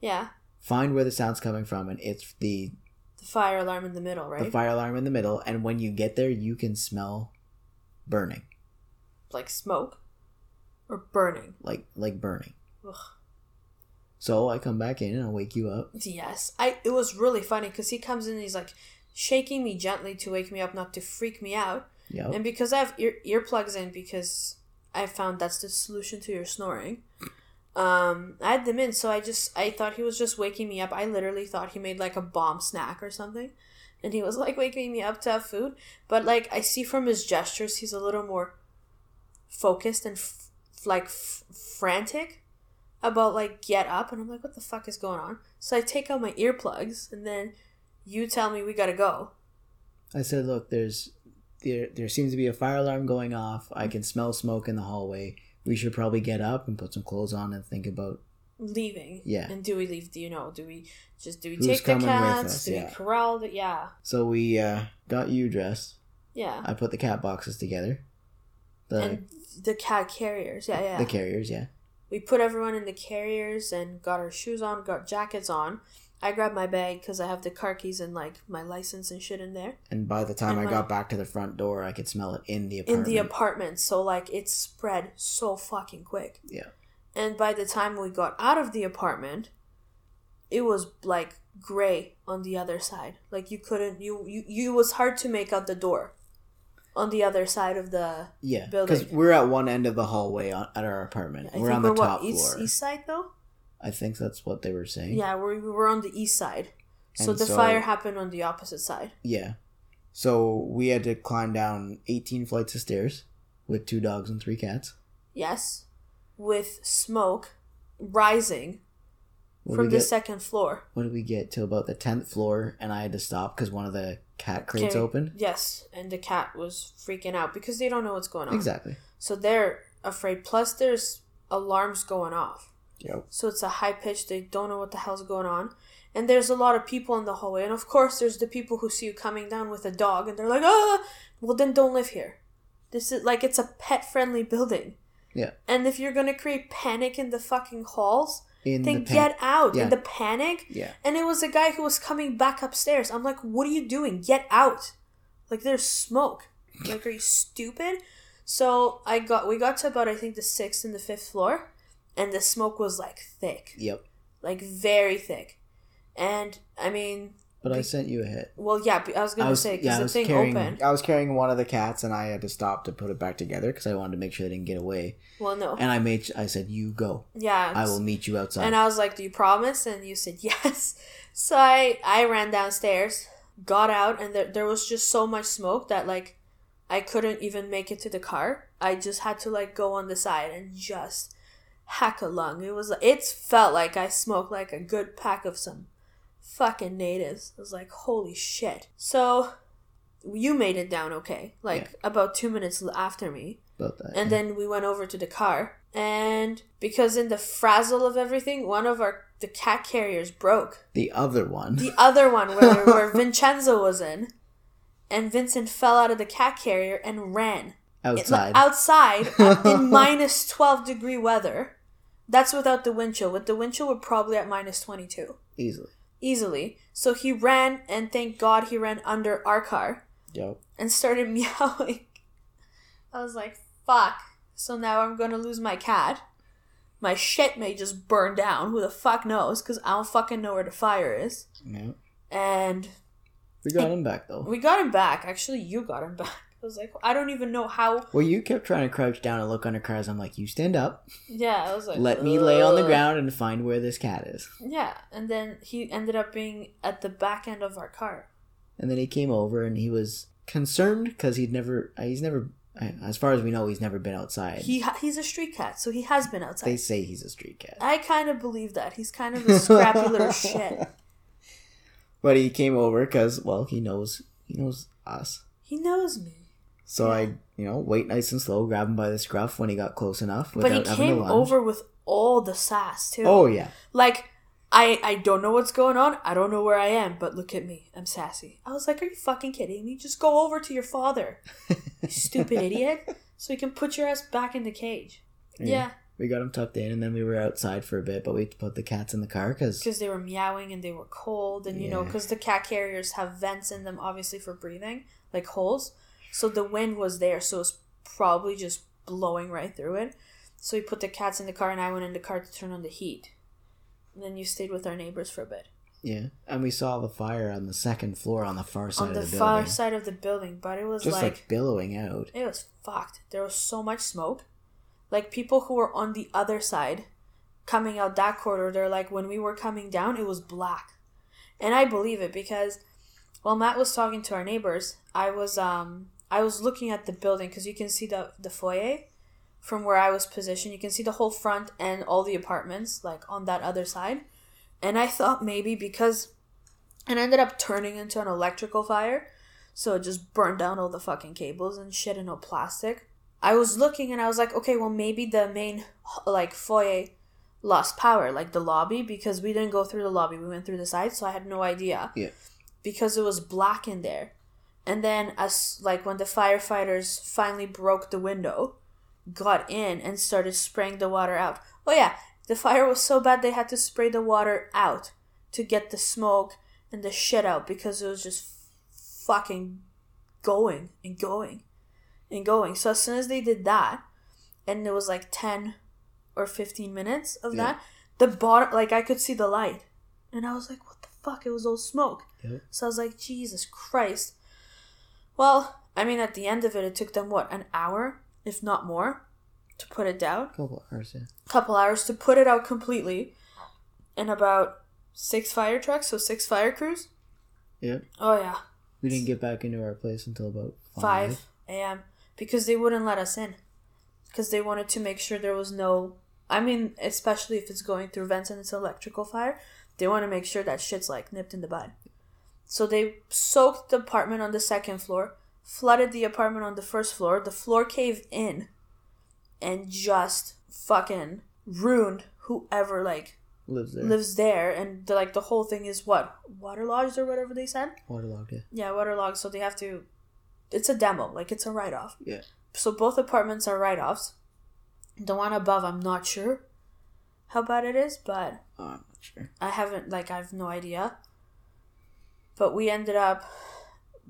Yeah. find where the sound's coming from, and it's the The fire alarm in the middle, right? the fire alarm in the middle. And when you get there, you can smell burning, like smoke or burning. like like burning. Ugh. So I come back in and I wake you up. Yes, I. It was really funny because he comes in and he's like shaking me gently to wake me up, not to freak me out. Yep. And because I have ear earplugs in, because I found that's the solution to your snoring. Um, I had them in, so I just I thought he was just waking me up. I literally thought he made like a bomb snack or something, and he was like waking me up to have food. But like I see from his gestures, he's a little more focused and f- like f- frantic about like get up, and I'm like, what the fuck is going on? So I take out my earplugs, and then you tell me we gotta go. I said, look, there's there there seems to be a fire alarm going off. I can smell smoke in the hallway. We should probably get up and put some clothes on and think about leaving. Yeah. And do we leave? Do you know? Do we just do we Who's take the cats? Do yeah. we corral the? Yeah, So we uh, got you dressed. yeah. I put the cat boxes together. The and the cat carriers. Yeah, yeah. the carriers, yeah. We put everyone in the carriers and got our shoes on, got jackets on. I grabbed my bag because I have the car keys and like my license and shit in there And by the time And I got back to the front door, I could smell it in the apartment. in the apartment. So like it spread so fucking quick. Yeah. And by the time we got out of the apartment, it was like gray on the other side. Like you couldn't you you, you it was hard to make out the door on the other side of the yeah, building. because we're at one end of the hallway on, at our apartment. I we're on the we're top what, east, floor. east side though? I think that's what they were saying. Yeah, we we were on the east side. So And the so- fire happened on the opposite side. Yeah. So we had to climb down 18 flights of stairs with two dogs and three cats. Yes. With smoke rising What from the get? second floor. What did we get to about the 10th floor and I had to stop because one of the cat crates Okay, opened? Yes, and the cat was freaking out because they don't know what's going on. Exactly. So they're afraid. Plus, there's alarms going off. Yep. So it's a high pitch. They don't know what the hell's going on. And there's a lot of people in the hallway. And of course, there's the people who see you coming down with a dog and they're like, ah, well, then don't live here. This is like it's a pet friendly building. Yeah. And if you're going to create panic in the fucking halls, In then pan- get out Yeah. in the panic. Yeah. And it was a guy who was coming back upstairs. I'm like, what are you doing? Get out. Like there's smoke. Like, are you stupid? So I got we got to about I think the sixth and the fifth floor, and the smoke was like thick. Yep. Like very thick. And I mean But I sent you a hit. well yeah, I was gonna I was, say because yeah, the thing carrying, opened. I was carrying one of the cats, and I had to stop to put it back together because I wanted to make sure they didn't get away. Well no. And I made, I said, "You go. yeah. I will meet you outside." And I was like, "Do you promise?" And you said yes. So I I ran downstairs, got out, and there there was just so much smoke that like I couldn't even make it to the car. I just had to like go on the side and just hack a lung. It was it felt like I smoked like a good pack of some fucking natives. I was like, holy shit. So you made it down okay, like about two minutes after me. About that. And yeah. then we went over to the car. And because in the frazzle of everything, one of our the cat carriers broke. the other one. The other one where, where Vincenzo was in. And Vincent fell out of the cat carrier and ran. It- outside. outside in minus 12 degree weather. That's without the wind chill. With the wind chill, we're probably at minus 22. Easily. Easily. So he ran, and thank God he ran under our car Yep. and started meowing. I was like, fuck. So now I'm gonna lose my cat. My shit may just burn down. Who the fuck knows? Because I don't fucking know where the fire is. Yeah. And We got him back though. we got him back. Actually, you got him back. I was like, I don't even know how. Well, you kept trying to crouch down and look under cars. I'm like, you stand up. Yeah, I was like, Let me lay on the ground and find where this cat is. Yeah, and then he ended up being at the back end of our car. And then he came over and he was concerned because he'd never, uh, he's never, uh, as far as we know, he's never been outside. He ha- he's a street cat, so he has been outside. they say he's a street cat. I kind of believe that he's kind of a scrappy little shit. But he came over because, well, he knows, he knows us. He knows me. So I, you know, wait nice and slow, grab him by the scruff when he got close enough. But he came over with all the sass too. Oh yeah, Like I I don't know what's going on. I don't know where I am, but look at me. I'm sassy. I was like, "Are you fucking kidding me? Just go over to your father, you stupid idiot, so he can put your ass back in the cage." Yeah, we got him tucked in, and then we were outside for a bit. But we put the cats in the car because because they were meowing and they were cold, and you know, because the cat carriers have vents in them, obviously for breathing, like holes. So the wind was there, so it's probably just blowing right through it. So we put the cats in the car, and I went in the car to turn on the heat. And then you stayed with our neighbors for a bit. yeah, and we saw the fire on the second floor on the far side on the, of the far building, side of the building, but it was just like, like, billowing out. it was fucked. There was so much smoke. Like people who were on the other side coming out that corridor, they're like when we were coming down, it was black. And I believe it because while Matt was talking to our neighbors, I was um I was looking at the building because you can see the the foyer from where I was positioned. You can see the whole front and all the apartments like on that other side. And I thought maybe because it ended up turning into an electrical fire, so it just burned down all the fucking cables and shit and no plastic. I was looking and I was like, okay, well maybe the main like foyer lost power, like the lobby, because we didn't go through the lobby. We went through the side, so I had no idea. Yeah. Because it was black in there. And then as like when the firefighters finally broke the window, got in and started spraying the water out. Oh yeah, the fire was so bad they had to spray the water out to get the smoke and the shit out because it was just fucking going and going and going. So as soon as they did that, and it was like ten or fifteen minutes of Yeah. that, the bottom like I could see the light, and I was like, "What the fuck?" It was all smoke. Yeah. So I was like, "Jesus Christ!" Well, I mean, at the end of it, it took them what an hour, if not more, to put it down. couple hours, yeah. Couple hours to put it out completely, and about six fire trucks, so six fire crews. Yeah. Oh yeah, We didn't get back into our place until about five five. a.m. because they wouldn't let us in because they wanted to make sure there was no. I mean, especially if it's going through vents and it's electrical fire, they want to make sure that shit's like nipped in the bud. So they soaked the apartment on the second floor, flooded the apartment on the first floor. The floor caved in, and just fucking ruined whoever like Lives there. lives there. And the, like the whole thing is what waterlogged or whatever they said. Waterlogged, yeah. Yeah, waterlogged. So they have to. It's a demo, like it's a write off. Yeah. So both apartments are write offs. The one above, I'm not sure how bad it is, but Oh, I'm not sure. I haven't, like, I have no idea. But we ended up,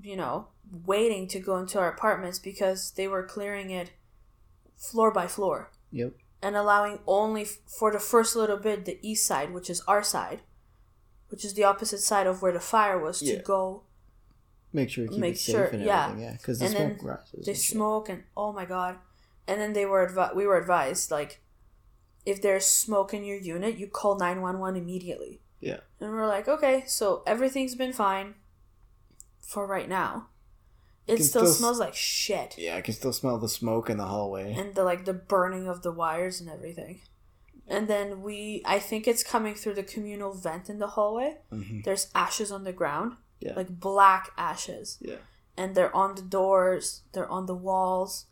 you know, waiting to go into our apartments because they were clearing it floor by floor Yep. and allowing only f- for the first little bit the east side, which is our side, which is the opposite side of where the fire was, to go Make sure keep Make it safe sure- and yeah. everything, yeah. Because the And smoke rises. they and smoke and oh my god and then they were advi- we were advised like if there's smoke in your unit you call 911 immediately Yeah. and we're like okay so everything's been fine for right now it still, still smells like shit Yeah, I can still smell the smoke in the hallway. and the like the burning of the wires and everything and then we I think it's coming through the communal vent in the hallway. Mm-hmm. There's ashes on the ground, Yeah. like black ashes, Yeah. and they're on the doors, they're on the walls,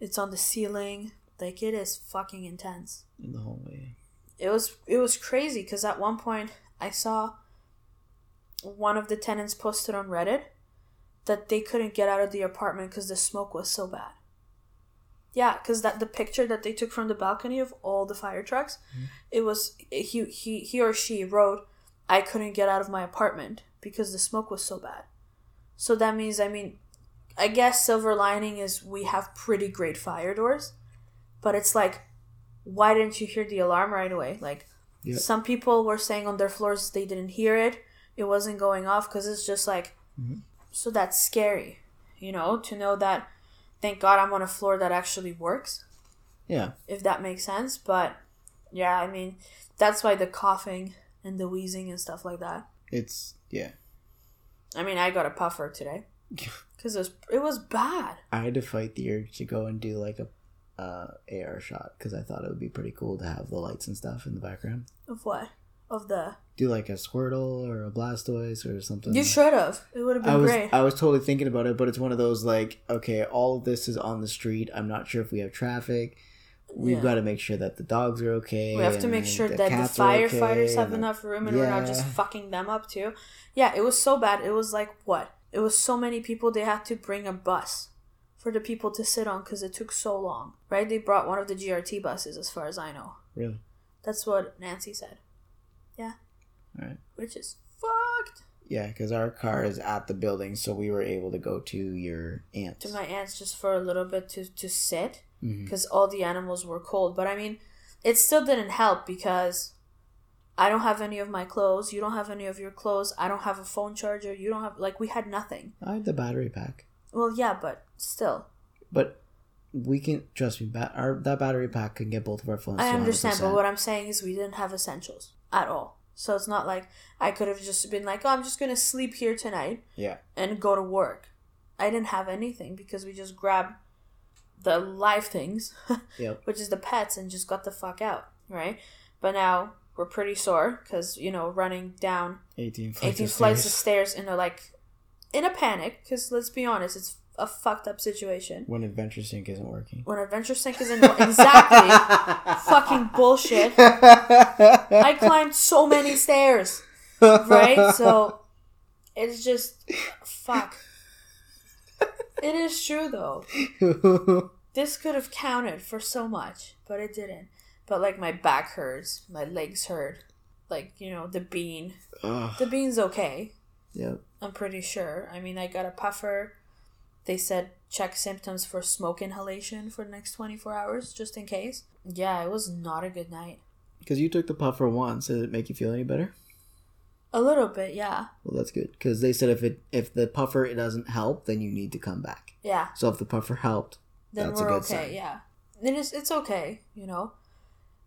it's on the ceiling. Like it is fucking intense. In the hallway. It was it was crazy because at one point I saw one of the tenants posted on Reddit that they couldn't get out of the apartment because the smoke was so bad. Yeah, because that the picture that they took from the balcony of all the fire trucks, mm-hmm. it was he he he or she wrote, "I couldn't get out of my apartment because the smoke was so bad." So that means, I mean, I guess silver lining is we have pretty great fire doors, but it's like, why didn't you hear the alarm right away? Like, Yeah. some people were saying on their floors they didn't hear it, it wasn't going off because it's just like, Mhm. so that's scary, you know, to know that. Thank God I'm on a floor that actually works Yeah. if that makes sense. But yeah, I mean, that's why the coughing and the wheezing and stuff like that. It's yeah. I mean, I got a puffer today because it was it was bad. I had to fight the urge to go and do like a uh, AR shot because I thought it would be pretty cool to have the lights and stuff in the background. Of what? Of the Do like a Squirtle or a Blastoise or something. you should have. It would have been I was great. I was totally thinking about it, but it's one of those like, okay, all of this is on the street. I'm not sure if we have traffic. We've Yeah. got to make sure that the dogs are okay. we have to make sure that the firefighters okay, have enough room and we're not just fucking them up too. Yeah, it was so bad. It was like what? It was so many people they had to bring a bus for the people to sit on because it took so long. Right? They brought one of the GRT buses, as far as I know. Really? That's what Nancy said. Yeah. All right. Which is fucked. Yeah, because our car is at the building, so we were able to go to your aunt's. To my aunt's just for a little bit to, to sit mm-hmm. because all the animals were cold. But I mean, it still didn't help because I don't have any of my clothes. You don't have any of your clothes. I don't have a phone charger. You don't have, like, we had nothing. I have the battery pack, Well, yeah, but still. but we can trust me. Ba- our that battery pack can get both of our phones. I understand, but 100%. what I'm saying is we didn't have essentials at all. So it's not like I could have just been like, oh, I'm just going to sleep here tonight Yeah. and go to work. I didn't have anything because we just grabbed the live things, Yep. which is the pets, and just got the fuck out, right? But now we're pretty sore because, you know, running down 18 flights 18 of flights stairs. of stairs in a like, in a panic, because let's be honest, it's a fucked up situation. when Adventure Sync isn't working. When Adventure Sync is in exactly fucking bullshit. I climbed so many stairs, right? So it's just fuck. It is true though. This could have counted for so much, but it didn't. But like my back hurts, my legs hurt. Like, you know, the bean. Ugh. The bean's okay. Yep. I'm pretty sure. I mean, I got a puffer. They said check symptoms for smoke inhalation for the next 24 hours, just in case. Yeah, it was not a good night. Because you took the puffer once, did it make you feel any better? A little bit, yeah. Well, that's good. Because they said if it if the puffer it doesn't help, then you need to come back. Yeah. So if the puffer helped, Then That's a we're good okay, sign. yeah. Then It is, it's okay, you know.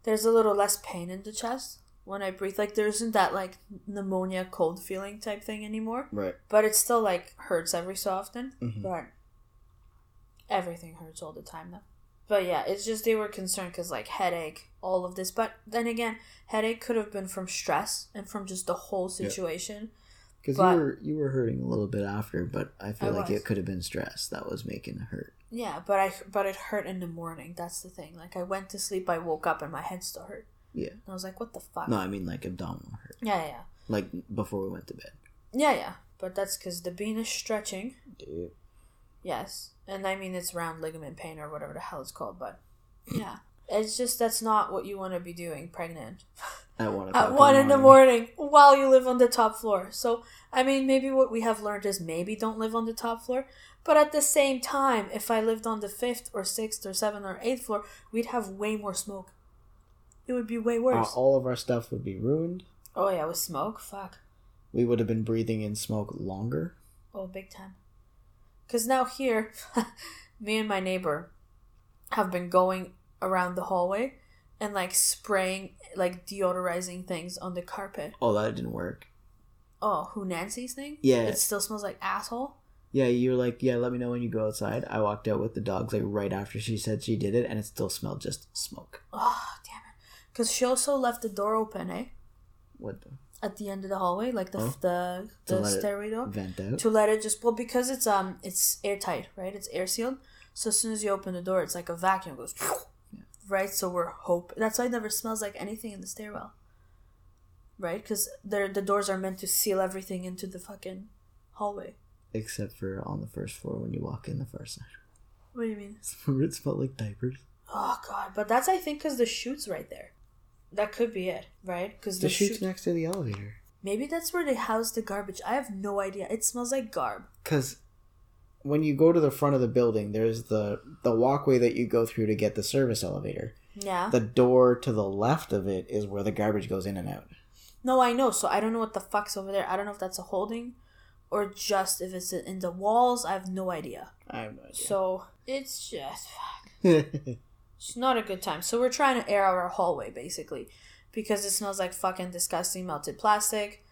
There's a little less pain in the chest when I breathe. Like, there isn't that, like, pneumonia cold feeling type thing anymore. right? But it still, like, hurts every so often. Mhm. But everything hurts all the time, though. But yeah, it's just they were concerned because, like, headache, all of this. But then again, headache could have been from stress and from just the whole situation. Because But- you were you were hurting a little bit after, but I feel I like was. it could have been stress that was making it hurt. Yeah, but I but it hurt in the morning. That's the thing. Like I went to sleep, I woke up and my head still hurt. Yeah. And I was like, "What the fuck?" No, I mean like abdominal hurt, Yeah, yeah, yeah. like before we went to bed. Yeah, yeah. But that's because the bean is stretching. Dude. Yes. And I mean, it's round ligament pain or whatever the hell it's called. But yeah. It's just that's not what you want to be doing pregnant. At one At one in the morning while you live on the top floor. So, I mean, maybe what we have learned is maybe don't live on the top floor. But at the same time, if I lived on the fifth or sixth or seventh or eighth floor, we'd have way more smoke. It would be way Uh, worse. all of our stuff would be ruined. oh, yeah, with smoke? Fuck. We would have been breathing in smoke longer. Oh, big time. Because now here, me and my neighbor have been going around the hallway and like spraying, like deodorizing things on the carpet. Oh, that didn't work. Oh, who Nancy's thing? Yeah. It still smells like asshole. Yeah, you're like, yeah, let me know when you go outside. I walked out with the dogs like right after she said she did it, and it still smelled just smoke. Oh, damn it. Because she also left the door open, eh? What the At the end of the hallway, like the Oh. the the stairway door, vent out? to let it just well because it's um it's airtight, right? It's air sealed. So as soon as you open the door, it's like a vacuum goes, right? So we're hope. That's why it never smells like anything in the stairwell, right? Because they're the doors are meant to seal everything into the fucking hallway. Except for on the first floor when you walk in the first side. What do you mean? Remember it smelled like diapers? Oh god, but that's I think because the chute's right there. That could be it, right? Because The the, chute's chute. next to the elevator. Maybe that's where they house the garbage. I have no idea. It smells like garb. Because when you go to the front of the building, there's the the walkway that you go through to get the service elevator. Yeah. The door to the left of it is where the garbage goes in and out. No, I know. So I don't know what the fuck's over there. I don't know if that's a holding, or just if it's in the walls. I have no idea. I have no idea. So it's just fuck. It's not a good time. So we're trying to air out our hallway basically, because it smells like fucking disgusting melted plastic.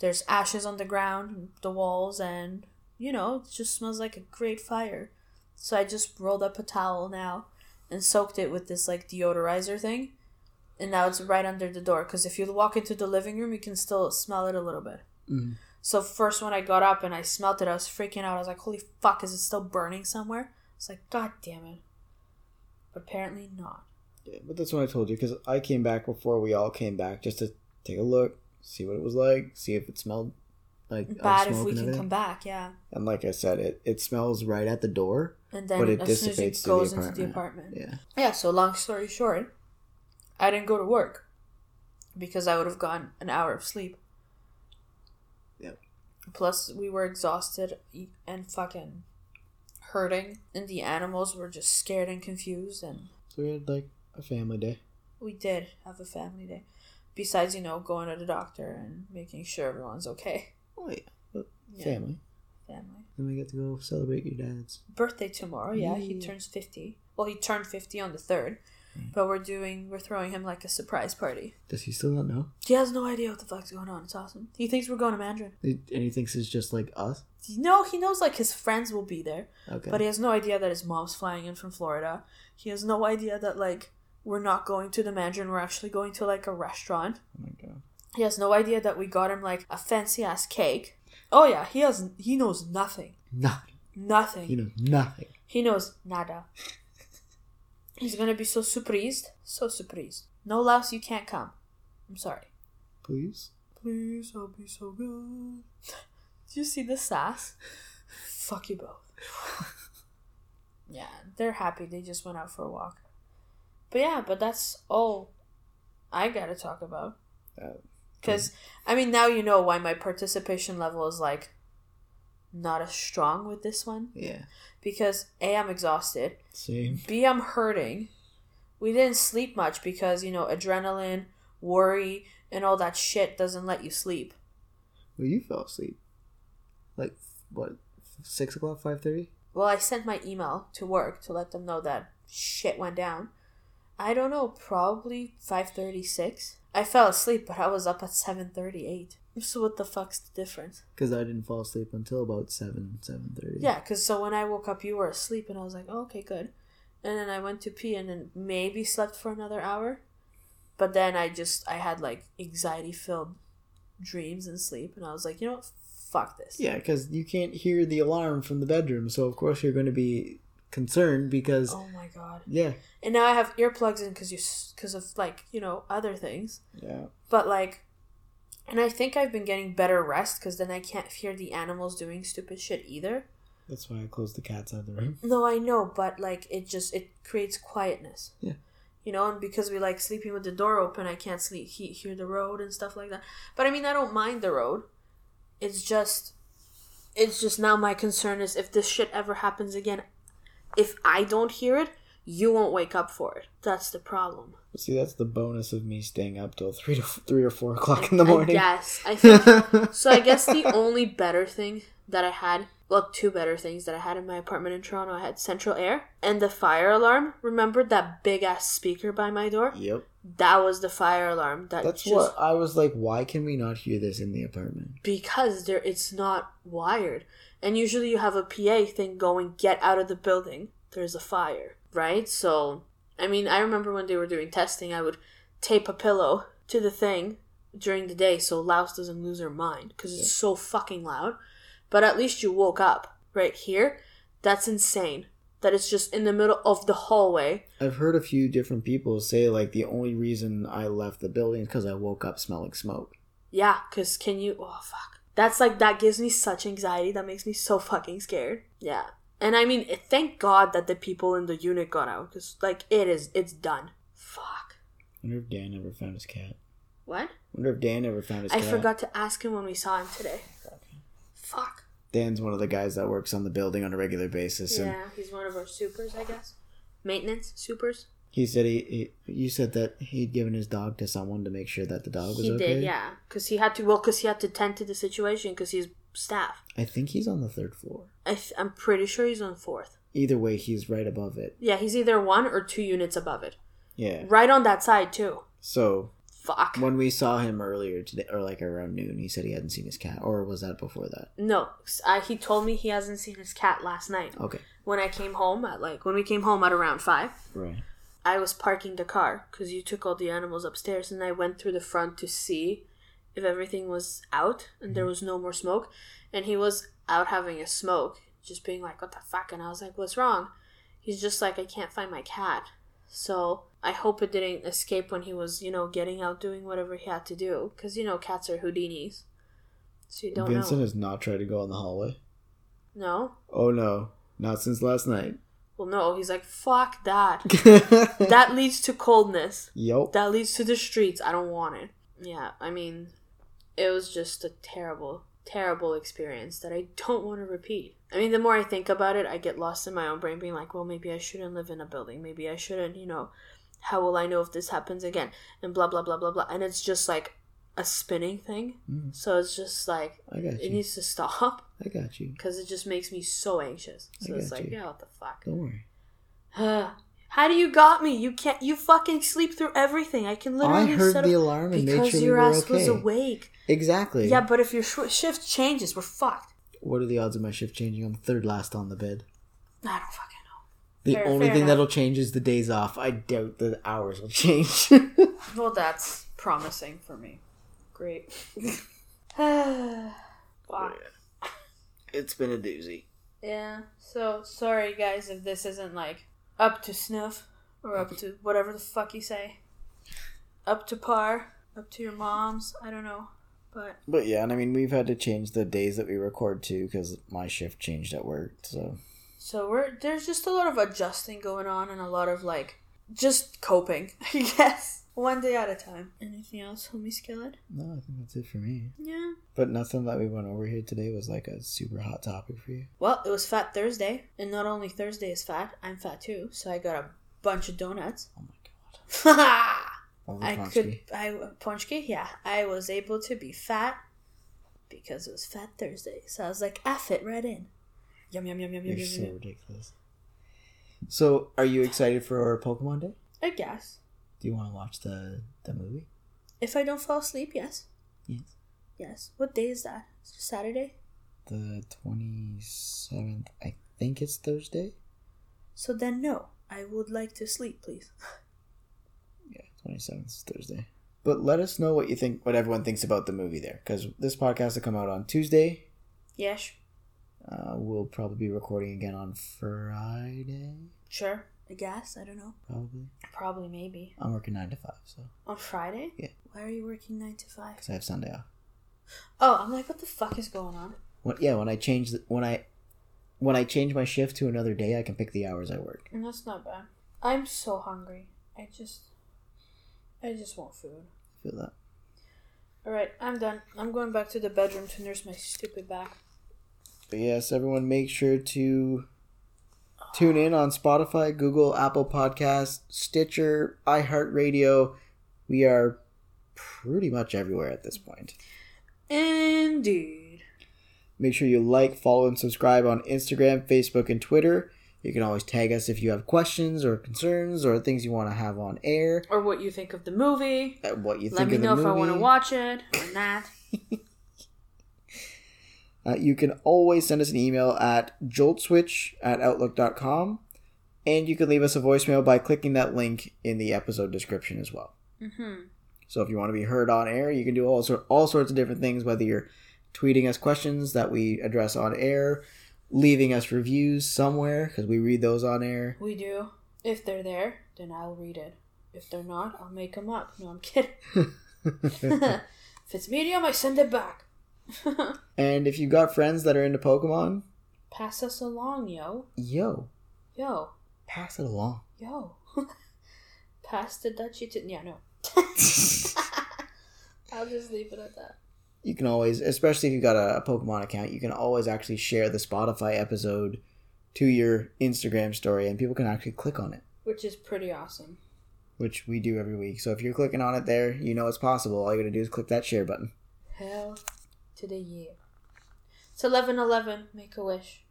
There's ashes on the ground, the walls, and you know it just smells like a great fire. So I just rolled up a towel now and soaked it with this like deodorizer thing, and now it's right under the door. Because if you walk into the living room, you can still smell it a little bit. Mhm. So first when I got up and I smelt it, I was freaking out. I was like, "Holy fuck! Is it still burning somewhere?" It's like, "God damn it!" Apparently not. Yeah, but that's what I told you because I came back before we all came back just to take a look, see what it was like, see if it smelled like Bad if we can come back, yeah. And like I said, it it smells right at the door, And then but it as soon as dissipates it to the goes into the apartment, Yeah, yeah. So long story short, I didn't go to work because I would have gotten an hour of sleep. Yep. Plus, we were exhausted and fucking hurting, and the animals were just scared and confused, and so we had like a family day. we did have a family day. Besides, you know, going to the doctor and making sure everyone's okay. Oh yeah, but Yeah. family. Family. Then we get to go celebrate your dad's. birthday tomorrow. Yeah, he turns fifty. Well, he turned fifty on the third. Mm. but we're doing we're throwing him like a surprise party. Does he still not know? He has no idea what the fuck's going on. It's awesome. He thinks we're going to Mandarin. And he thinks it's just like us. No, he knows like his friends will be there, Okay. but he has no idea that his mom's flying in from Florida. He has no idea that like we're not going to the Mandarin. We're actually going to like a restaurant. oh my god. He has no idea that we got him like a fancy ass cake. Oh yeah, he has he knows nothing. Nothing. Nothing. He knows nothing. He knows nada. He's gonna be so surprised. So surprised. No, Laos, you can't come. I'm sorry. Please. Please, I'll be so good. Do you see the sass? Fuck you both. yeah, they're happy. They just went out for a walk. But yeah, but that's all I gotta talk about. Uh, Because, I mean, now you know why my participation level is like not as strong with this one. Yeah. Because A, I'm exhausted. Same. B, I'm hurting. We didn't sleep much because, you know, adrenaline, worry, and all that shit doesn't let you sleep. Well, you fell asleep. Like what? Six o'clock, five thirty. Well, I sent my email to work to let them know that shit went down. I don't know, probably 5:36. I fell asleep, but I was up at 7:38. So what the fuck's the difference? Because I didn't fall asleep until about seven, seven thirty. Yeah, cuz so when I woke up you were asleep and I was like, oh, "Okay, good." And then I went to pee and then maybe slept for another hour. But then I just I had like anxiety-filled dreams and sleep and I was like, "You know what? Fuck this." Yeah, because you can't hear the alarm from the bedroom, so of course you're going to be concerned because Oh my god. yeah, And now I have earplugs in cuz you cuz of like, you know, other things. yeah, But like, and I think I've been getting better rest because then I can't hear the animals doing stupid shit either. that's why I closed the cats out of the room. No, I know, but like it just it creates quietness. Yeah. You know, and because we like sleeping with the door open, I can't sleep he- hear the road and stuff like that. But I mean, I don't mind the road. It's just, it's just now my concern is if this shit ever happens again, if I don't hear it, you won't wake up for it. That's the problem. See, that's the bonus of me staying up till three to three or four o'clock in the morning. I. I think So I guess the only better thing that I had, well, two better things that I had in my apartment in Toronto, I had central air and the fire alarm. Remember that big ass speaker by my door? Yep, That was the fire alarm. That that's just what I was like. Why can we not hear this in the apartment? because there it's not wired. And usually you have a PA thing going, get out of the building. There's a fire, right? So I mean, I remember when they were doing testing, I would tape a pillow to the thing during the day so Louse doesn't lose her mind because it's so fucking loud. But at least you woke up. Right here, that's insane. That it's just in the middle of the hallway. I've heard a few different people say like the only reason I left the building is because I woke up smelling smoke. Yeah, because can you. Oh, fuck. That's like, that gives me such anxiety. That makes me so fucking scared. Yeah. And I mean, thank God that the people in the unit got out because, like, it is, it's done. Fuck. I wonder if Dan ever found his cat. What? I wonder if Dan ever found his I cat. forgot to ask him when we saw him today. Fuck. Dan's one of the guys that works on the building on a regular basis, and Yeah, he's one of our supers, I guess. Maintenance supers. he said he, he you said that he'd given his dog to someone to make sure that the dog was He okay. did, yeah, because he had to. Well, because he had to tend to the situation because he's staff. I think he's on the third floor. I th- I'm pretty sure he's on fourth. Either way, he's right above it. Yeah, he's either one or two units above it. Yeah. Right on that side too. So Fuck. when we saw him earlier today, or like around noon, he said he hadn't seen his cat, or was that before that? No, I, he told me he hasn't seen his cat last night. Okay. When I came home at like when we came home at around five, Right. I was parking the car because you took all the animals upstairs, and I went through the front to see if everything was out and there mm-hmm. was no more smoke. And he was out having a smoke, just being like, "What the fuck?" And I was like, "What's wrong?" He's just like, "I can't find my cat." So I hope it didn't escape when he was, you know, getting out doing whatever he had to do, because you know cats are Houdinis, so you don't Vincent know. has not tried to go in the hallway. No, Oh no, not since last night. well, no. He's like, "Fuck that." that. leads to coldness. Yup. that leads to the streets. I don't want it. Yeah, I mean, it was just a terrible, terrible experience that I don't want to repeat. I mean, the more I think about it, I get lost in my own brain, being like, well, maybe I shouldn't live in a building. Maybe I shouldn't, you know, how will I know if this happens again? And blah, blah, blah, blah, blah. And it's just like a spinning thing. Mm. So it's just like, I got it you. needs to stop I got you. because it just makes me so anxious. So it's like, you. yeah, what the fuck? Don't worry. How do you got me? You can't. You fucking sleep through everything. I can literally. I heard set the up alarm and made because sure we your were ass okay. was awake. Exactly. Yeah, but if your sh- shift changes, we're fucked. What are the odds of my shift changing? I'm third last on the bed. I don't fucking know. The Fair- only fair thing enough. that'll change is the days off. I doubt the hours will change. Well, that's promising for me. Great. wow. it's been a doozy. Yeah. So sorry, guys, if this isn't like up to snuff or up to whatever the fuck you say. Up to par. Up to your mom's. I don't know, but But yeah, and I mean, we've had to change the days that we record too because my shift changed at work. So So we're there's just a lot of adjusting going on and a lot of like just coping, I guess. One day at a time. Anything else, homie skillet? no, I think that's it for me. Yeah. But nothing that we went over here today was like a super hot topic for you. Well, it was Fat Thursday, and not only Thursday is fat, I'm fat too. So I got a bunch of donuts. Oh my god. I could I Ponchki, yeah. I was able to be fat because it was Fat Thursday. So I was like, I fit right in. Yum yum yum yum yum You're yum. so yum. ridiculous. So, are you excited for our Pokemon Day? I guess. Do you want to watch the the movie? If I don't fall asleep, yes. Yes. Yes. What day is that? Saturday? The twenty seventh. I think it's Thursday. So then, no. I would like to sleep, please. Yeah, twenty seventh is Thursday. But let us know what you think, what everyone thinks about the movie there, because this podcast will come out on Tuesday. Yes. Uh, we'll probably be recording again on Friday, Sure. I guess. I don't know. probably. Probably, maybe. I'm working nine to five, so On Friday? Yeah. Why are you working 9 to 5? because I have Sunday off. Oh, I'm like, what the fuck is going on? When, yeah, when I change the, when I when I change my shift to another day, I can pick the hours I work. And that's not bad. I'm so hungry. I just. I just want food. Feel that? Alright, I'm done. I'm going back to the bedroom to nurse my stupid back. But yes, everyone, make sure to tune in on Spotify, Google, Apple Podcasts, Stitcher, iHeartRadio. We are pretty much everywhere at this point. Indeed. Make sure you like, follow, and subscribe on Instagram, Facebook, and Twitter. You can always tag us if you have questions or concerns or things you want to have on air. Or what you think of the movie. uh, What you Let think me of the know if I want to watch it or not. Uh, you can always send us an email at joltswitch at outlook.com. And you can leave us a voicemail by clicking that link in the episode description as well. Mm-hmm. So if you want to be heard on air, you can do all sort all sorts of different things. Whether you're tweeting us questions that we address on air, leaving us reviews somewhere because we read those on air. We do. If they're there, then I'll read it. If they're not, I'll make them up. No, I'm kidding. if it's medium, I send it back. and if you've got friends that are into Pokemon, Pass us along, yo. yo, Yo. pass it along. Yo. Pass the Dutchie to. Yeah, no. I'll just leave it at that. You can always, especially if you've got a, a Pokemon account, you can always actually share the Spotify episode to your Instagram story, and people can actually click on it, Which is pretty awesome. which we do every week. So if you're clicking on it there, you know it's possible. All you gotta do is click that share button. Hell to the year. It's 11 11. Make a wish.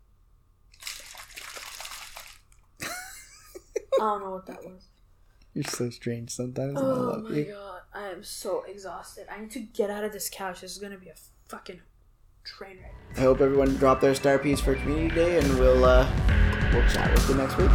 I don't know what that was. You're so strange sometimes. Oh love my you. god. I am so exhausted. I need to get out of this couch. This is gonna be a fucking train wreck. I hope everyone dropped their star piece for Community Day, and we'll uh, we'll chat with you next week.